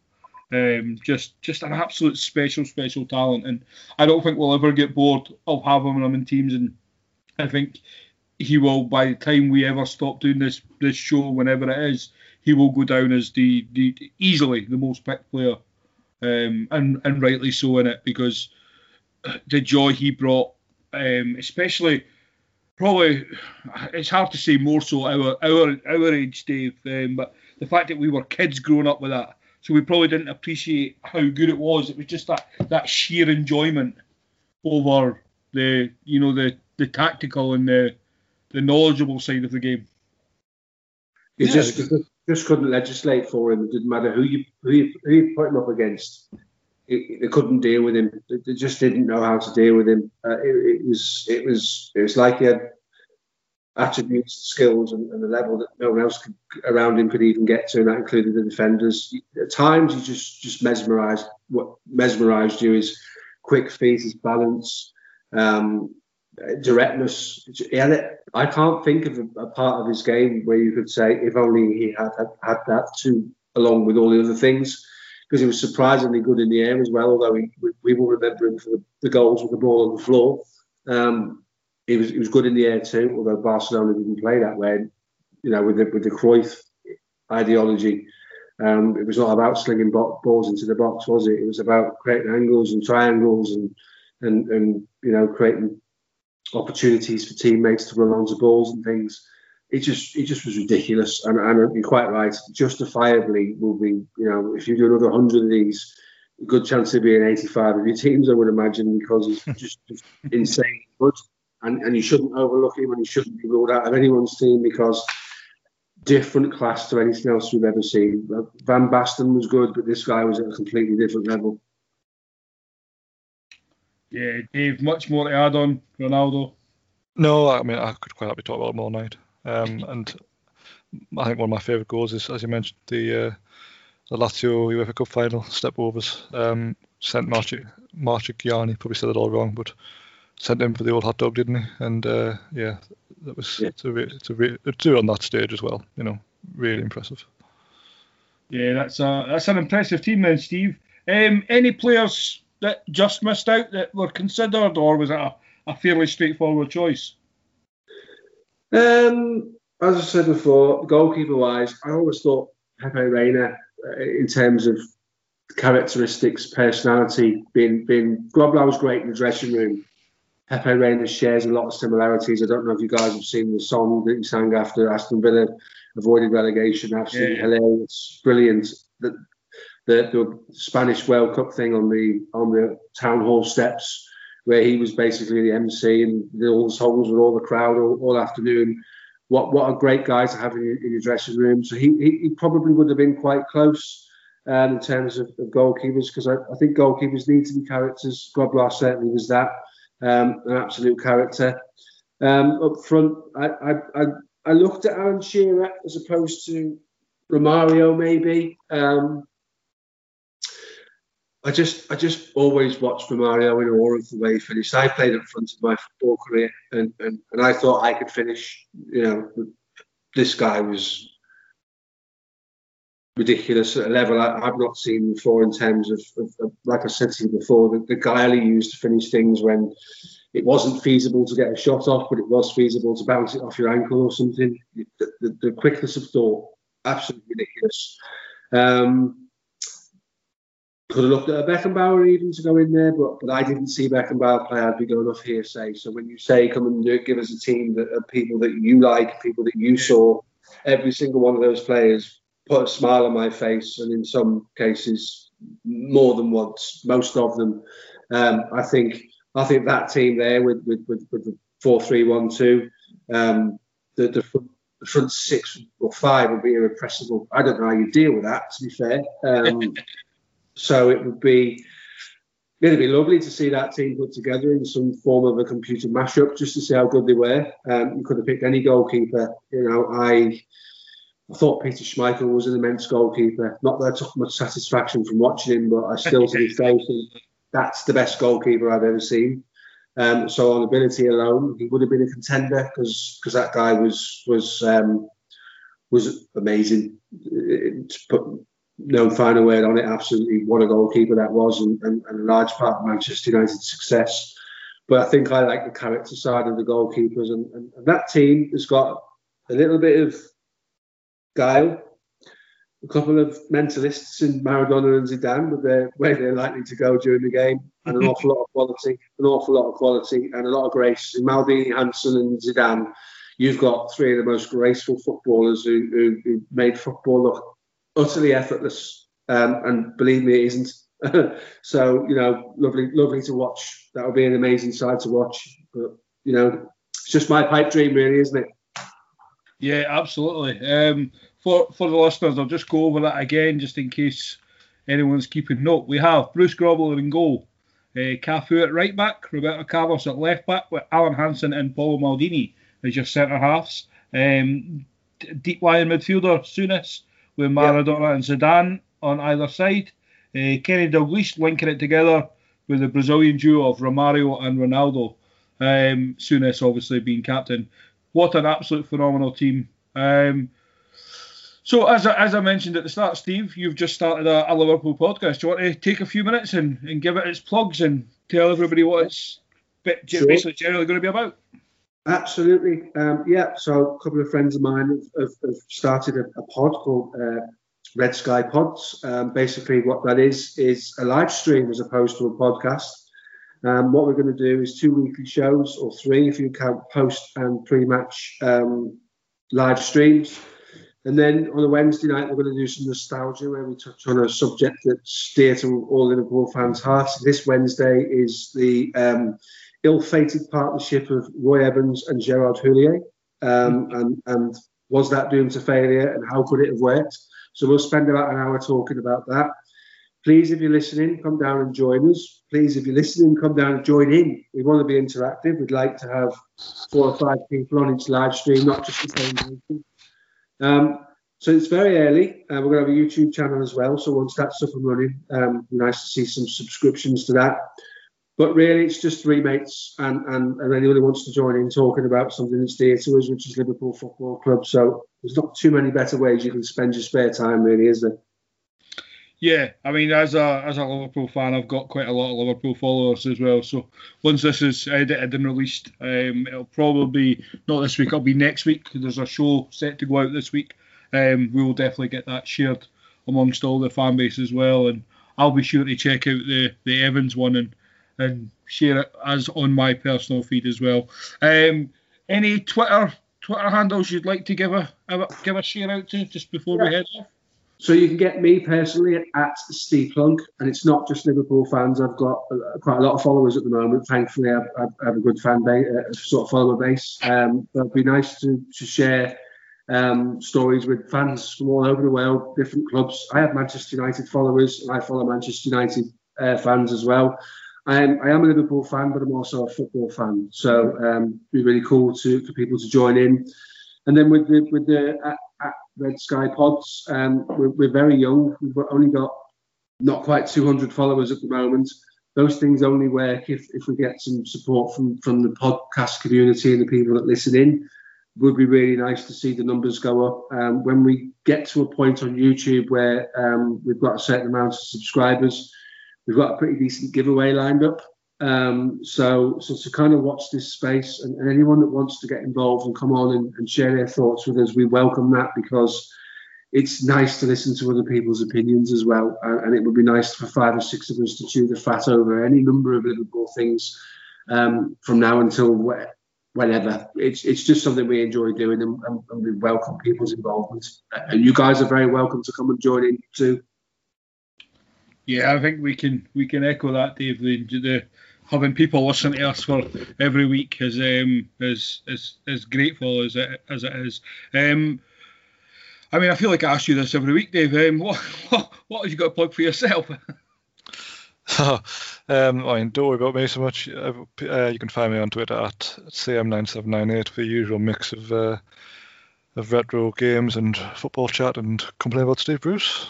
Um, just just an absolute special special talent, and I don't think we'll ever get bored of having him in teams. And I think he will by the time we ever stop doing this this show, whenever it is, he will go down as the, the easily the most picked player, um, and and rightly so in it because the joy he brought, um, especially probably it's hard to say more so our our our age, Dave, um, but the fact that we were kids growing up with that, so we probably didn't appreciate how good it was. It was just that that sheer enjoyment over the you know the the tactical and the the knowledgeable side of the game.
You yeah. just just couldn't legislate for him. It didn't matter who you who you, who you put him up against. It, they couldn't deal with him. They just didn't know how to deal with him. Uh, it, it, was it was it was like he had attributes, skills, and, and, the level that no one else could, around him could even get to, and that included the defenders. At times, he just just mesmerised. What mesmerised you is quick feet, his balance, um, directness. I can't think of a, a, part of his game where you could say if only he had had, had that too, along with all the other things, because he was surprisingly good in the air as well. Although he, we will remember him for the, the, goals with the ball on the floor. Um, he was he was good in the air too. Although Barcelona didn't play that way, you know, with the with the Cruyff ideology. Um, it was not about slinging balls into the box, was it? It was about creating angles and triangles and and and you know creating opportunities for teammates to run onto balls and things. It just it just was ridiculous, and, and you're quite right. Justifiably, will be you know if you do another hundred of these, good chance of being 85 of your teams, I would imagine, because it's just, just insane good. And, and you shouldn't overlook him, and he shouldn't be ruled out of anyone's team because different class to anything else we've ever seen. Van Basten was good, but this guy was at a completely different level.
Yeah, Dave, much more to add on Ronaldo.
No, I mean I could quite happily talk about him all night. Um, and I think one of my favourite goals is, as you mentioned, the uh, the Lazio UEFA Cup final step overs. Um, sent Marci Marchigiani, probably said it all wrong, but sent him for the old hot dog, didn't he? And uh, yeah, that was yeah. it's a re- it's a re- to do on that stage as well. You know, really impressive.
Yeah, that's a that's an impressive team then, Steve. Um, any players that just missed out that were considered, or was it a, a fairly straightforward choice?
Um, as I said before, goalkeeper wise, I always thought Pepe Reina, uh, in terms of characteristics, personality, being being Grobbelaar was great in the dressing room. Pepe Reina shares a lot of similarities. I don't know if you guys have seen the song that he sang after Aston Villa avoided relegation. Absolutely yeah. hilarious, brilliant. The, the, the Spanish World Cup thing on the on the town hall steps, where he was basically the MC and the, all the songs with all the crowd all, all, afternoon. What what a great guy to have in, in your dressing room. So he, he, he probably would have been quite close um, in terms of, of goalkeepers because I, I, think goalkeepers need to be characters. Grobbelaar certainly was that, um, an absolute character. Um, up front, I, I, I, I looked at Alan Shearer as opposed to Romario maybe. Um, I just I just always watched Romario in awe of the way he finished. I played up front of my football career, and, and, and I thought I could finish. You know, this guy was ridiculous at a level I, have not seen before in terms of, of, of, like I said to you before, the, the guile he used to finish things when it wasn't feasible to get a shot off, but it was feasible to bounce it off your ankle or something. The, the, the quickness of thought, absolutely ridiculous. Um, could have looked at a Beckenbauer even to go in there, but but I didn't see Beckenbauer play. I'd be going off hearsay. So when you say come and do, give us a team that are people that you like, people that you saw, every single one of those players put a smile on my face, and in some cases more than once, most of them. Um, I think I think that team there with with with, with the four three one two, um, the, the the front six or five would be irrepressible. I don't know how you deal with that, to be fair. Um, so it would be it'd be lovely to see that team put together in some form of a computer mashup just to see how good they were. Um, you could have picked any goalkeeper. You know, I I thought Peter Schmeichel was an immense goalkeeper. Not that I took much satisfaction from watching him, but I still to this day think that's the best goalkeeper I've ever seen. Um, so on ability alone, he would have been a contender because because that guy was was um, was amazing. To put no final word on it, absolutely what a goalkeeper that was, and, and, and a large part of Manchester United's success. But I think I like the character side of the goalkeepers, and, and, and that team has got a little bit of guile, a couple of mentalists in Maradona and Zidane with their where they're likely to go during the game, and an awful lot of quality, an awful lot of quality, and a lot of grace. In Maldini, Hansen, and Zidane, you've got three of the most graceful footballers who, who, who made football look utterly effortless. Um, and believe me, it isn't. so you know, lovely, lovely to watch. That would be an amazing side to watch. But you know, it's just my pipe dream, really, isn't it?
Yeah, absolutely. Um, for for the listeners, I'll just go over that again, just in case anyone's keeping note. We have Bruce Grobbelaar in goal, uh, Cafu at right back, Roberto Carlos at left back, with Alan Hansen and Paolo Maldini as your centre halves. Um, deep lying midfielder, Souness, with Maradona yep. and Zidane on either side. Uh, Kenny Dalglish linking it together with the Brazilian duo of Romario and Ronaldo. Um, Souness obviously being captain. What an absolute phenomenal team. Um, so, as I, as I mentioned at the start, Steve, you've just started a, a Liverpool podcast. Do you want to take a few minutes and, and give it its plugs and tell everybody what it's sure. basically generally going to be about?
Absolutely. Um, yeah. So a couple of friends of mine have, have, have started a, a, pod called uh, Red Sky Pods. Um, basically, what that is is a live stream as opposed to a podcast. Um, what we're going to do is two weekly shows, or three if you count post and pre-match um, live streams. And then on a Wednesday night, we're going to do some nostalgia where we touch on a subject that's dear to all Liverpool fans' hearts. This Wednesday is the um, ill-fated partnership of Roy Evans and Gerard Houllier, um, and, and was that doomed to failure, and how could it have worked? So we'll spend about an hour talking about that. Please, if you're listening, come down and join us. Please, if you're listening, come down and join in. We want to be interactive. We'd like to have four or five people on each live stream, not just the same person. Um, so it's very early. Uh, we're going to have a YouTube channel as well. So once that's up and running, um, nice to see some subscriptions to that. But really, it's just three mates and, and, and anyone who wants to join in talking about something that's dear to us, which is Liverpool Football Club. So there's not too many better ways you can spend your spare time, really, is there?
Yeah, I mean, as a as a Liverpool fan, I've got quite a lot of Liverpool followers as well. So once this is edited and released, um, it'll probably be not this week. It'll be next week. There's a show set to go out this week. Um, we will definitely get that shared amongst all the fan base as well, and I'll be sure to check out the the Evans one and and share it as on my personal feed as well. Um, any Twitter Twitter handles you'd like to give a, a give a share out to just before yeah. we head off?
So you can get me personally at Steve Plunk, and it's not just Liverpool fans. I've got quite a lot of followers at the moment. Thankfully, I, have a good fan base, uh, sort of follower base. Um, but it'd be nice to, to share um, stories with fans from all over the world, different clubs. I have Manchester United followers, and I follow Manchester United uh, fans as well. I am, I am a Liverpool fan, but I'm also a football fan. So um, it'd be really cool to for people to join in. And then with the with the at, at Red Sky Pods, um, we're, we're very young. We've only got not quite 200 followers at the moment. Those things only work if, if we get some support from from the podcast community and the people that listen in. Would be really nice to see the numbers go up. Um, when we get to a point on YouTube where um, we've got a certain amount of subscribers, we've got a pretty decent giveaway lined up. Um, so, so to kind of watch this space and, and, anyone that wants to get involved and come on and, and, share their thoughts with us, we welcome that because it's nice to listen to other people's opinions as well. Uh, and it would be nice for five or six of us to chew the fat over any number of Liverpool things um, from now until whenever. It's it's just something we enjoy doing and, and we welcome people's involvement. And you guys are very welcome to come and join in too.
Yeah, I think we can we can echo that, Dave. The the, having people listen to us for every week is um, is is as grateful as it as it is. Um, I mean, I feel like I ask you this every week, Dave. Um, what, what what have you got to plug for yourself?
um, I worry about me so much. Uh, you can find me on Twitter at cm9798 for the usual mix of uh, of retro games and football chat and complain about Steve Bruce.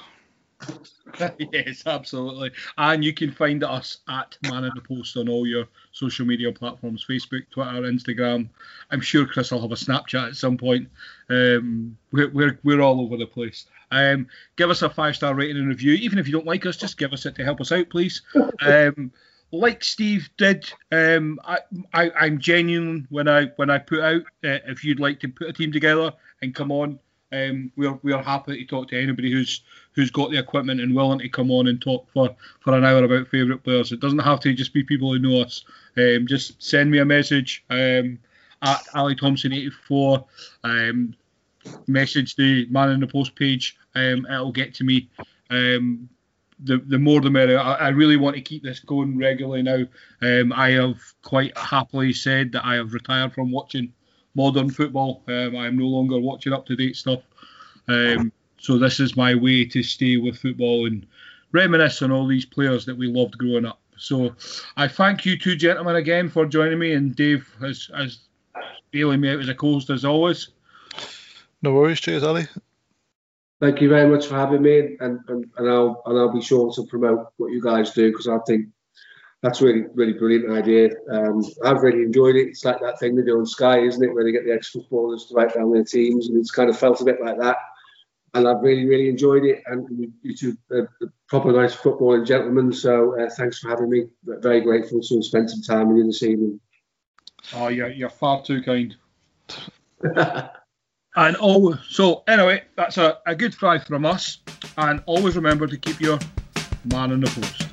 yes, absolutely. And you can find us at Man in the Post on all your social media platforms Facebook, Twitter, Instagram. I'm sure Chris will have a Snapchat at some point. Um, we're, we're, we're all over the place. Um, give us a five star rating and review. Even if you don't like us, just give us it to help us out, please. Um, like Steve did, um, I, I, am genuine when I when I put out. Uh, if you'd like to put a team together and come on, um, we're we're happy to talk to anybody who's who's got the equipment and willing to come on and talk for, for an hour about favourite players. It doesn't have to just be people who know us. Um, just send me a message um, at Ali Thompson 84. Um, message the man in the post page. Um, it'll get to me. Um, the the more the merrier. I, I, really want to keep this going regularly now. I have quite happily said that I have retired from watching modern football. Um, I am no longer watching up to date stuff. Um, so this is my way to stay with football and reminisce on all these players that we loved growing up. So I thank you two gentlemen again for joining me, and Dave has, has bailing me out as a co-host as always.
No worries, cheers, Ali.
Thank you very much for having me, and, and, and I'll and I'll be sure to promote what you guys do because I think that's really really brilliant idea. Um, I've really enjoyed it. It's like that thing they do on Sky, isn't it, where they get the ex-footballers to write down their teams, and it's kind of felt a bit like that and I've really, really enjoyed it. And you two are proper nice footballing gentlemen. So uh, thanks for having me. Very grateful to spend some time with you this evening.
Oh, you're, you're far too kind. and oh, so anyway, that's a, a good try from us. And always remember to keep your man in the post.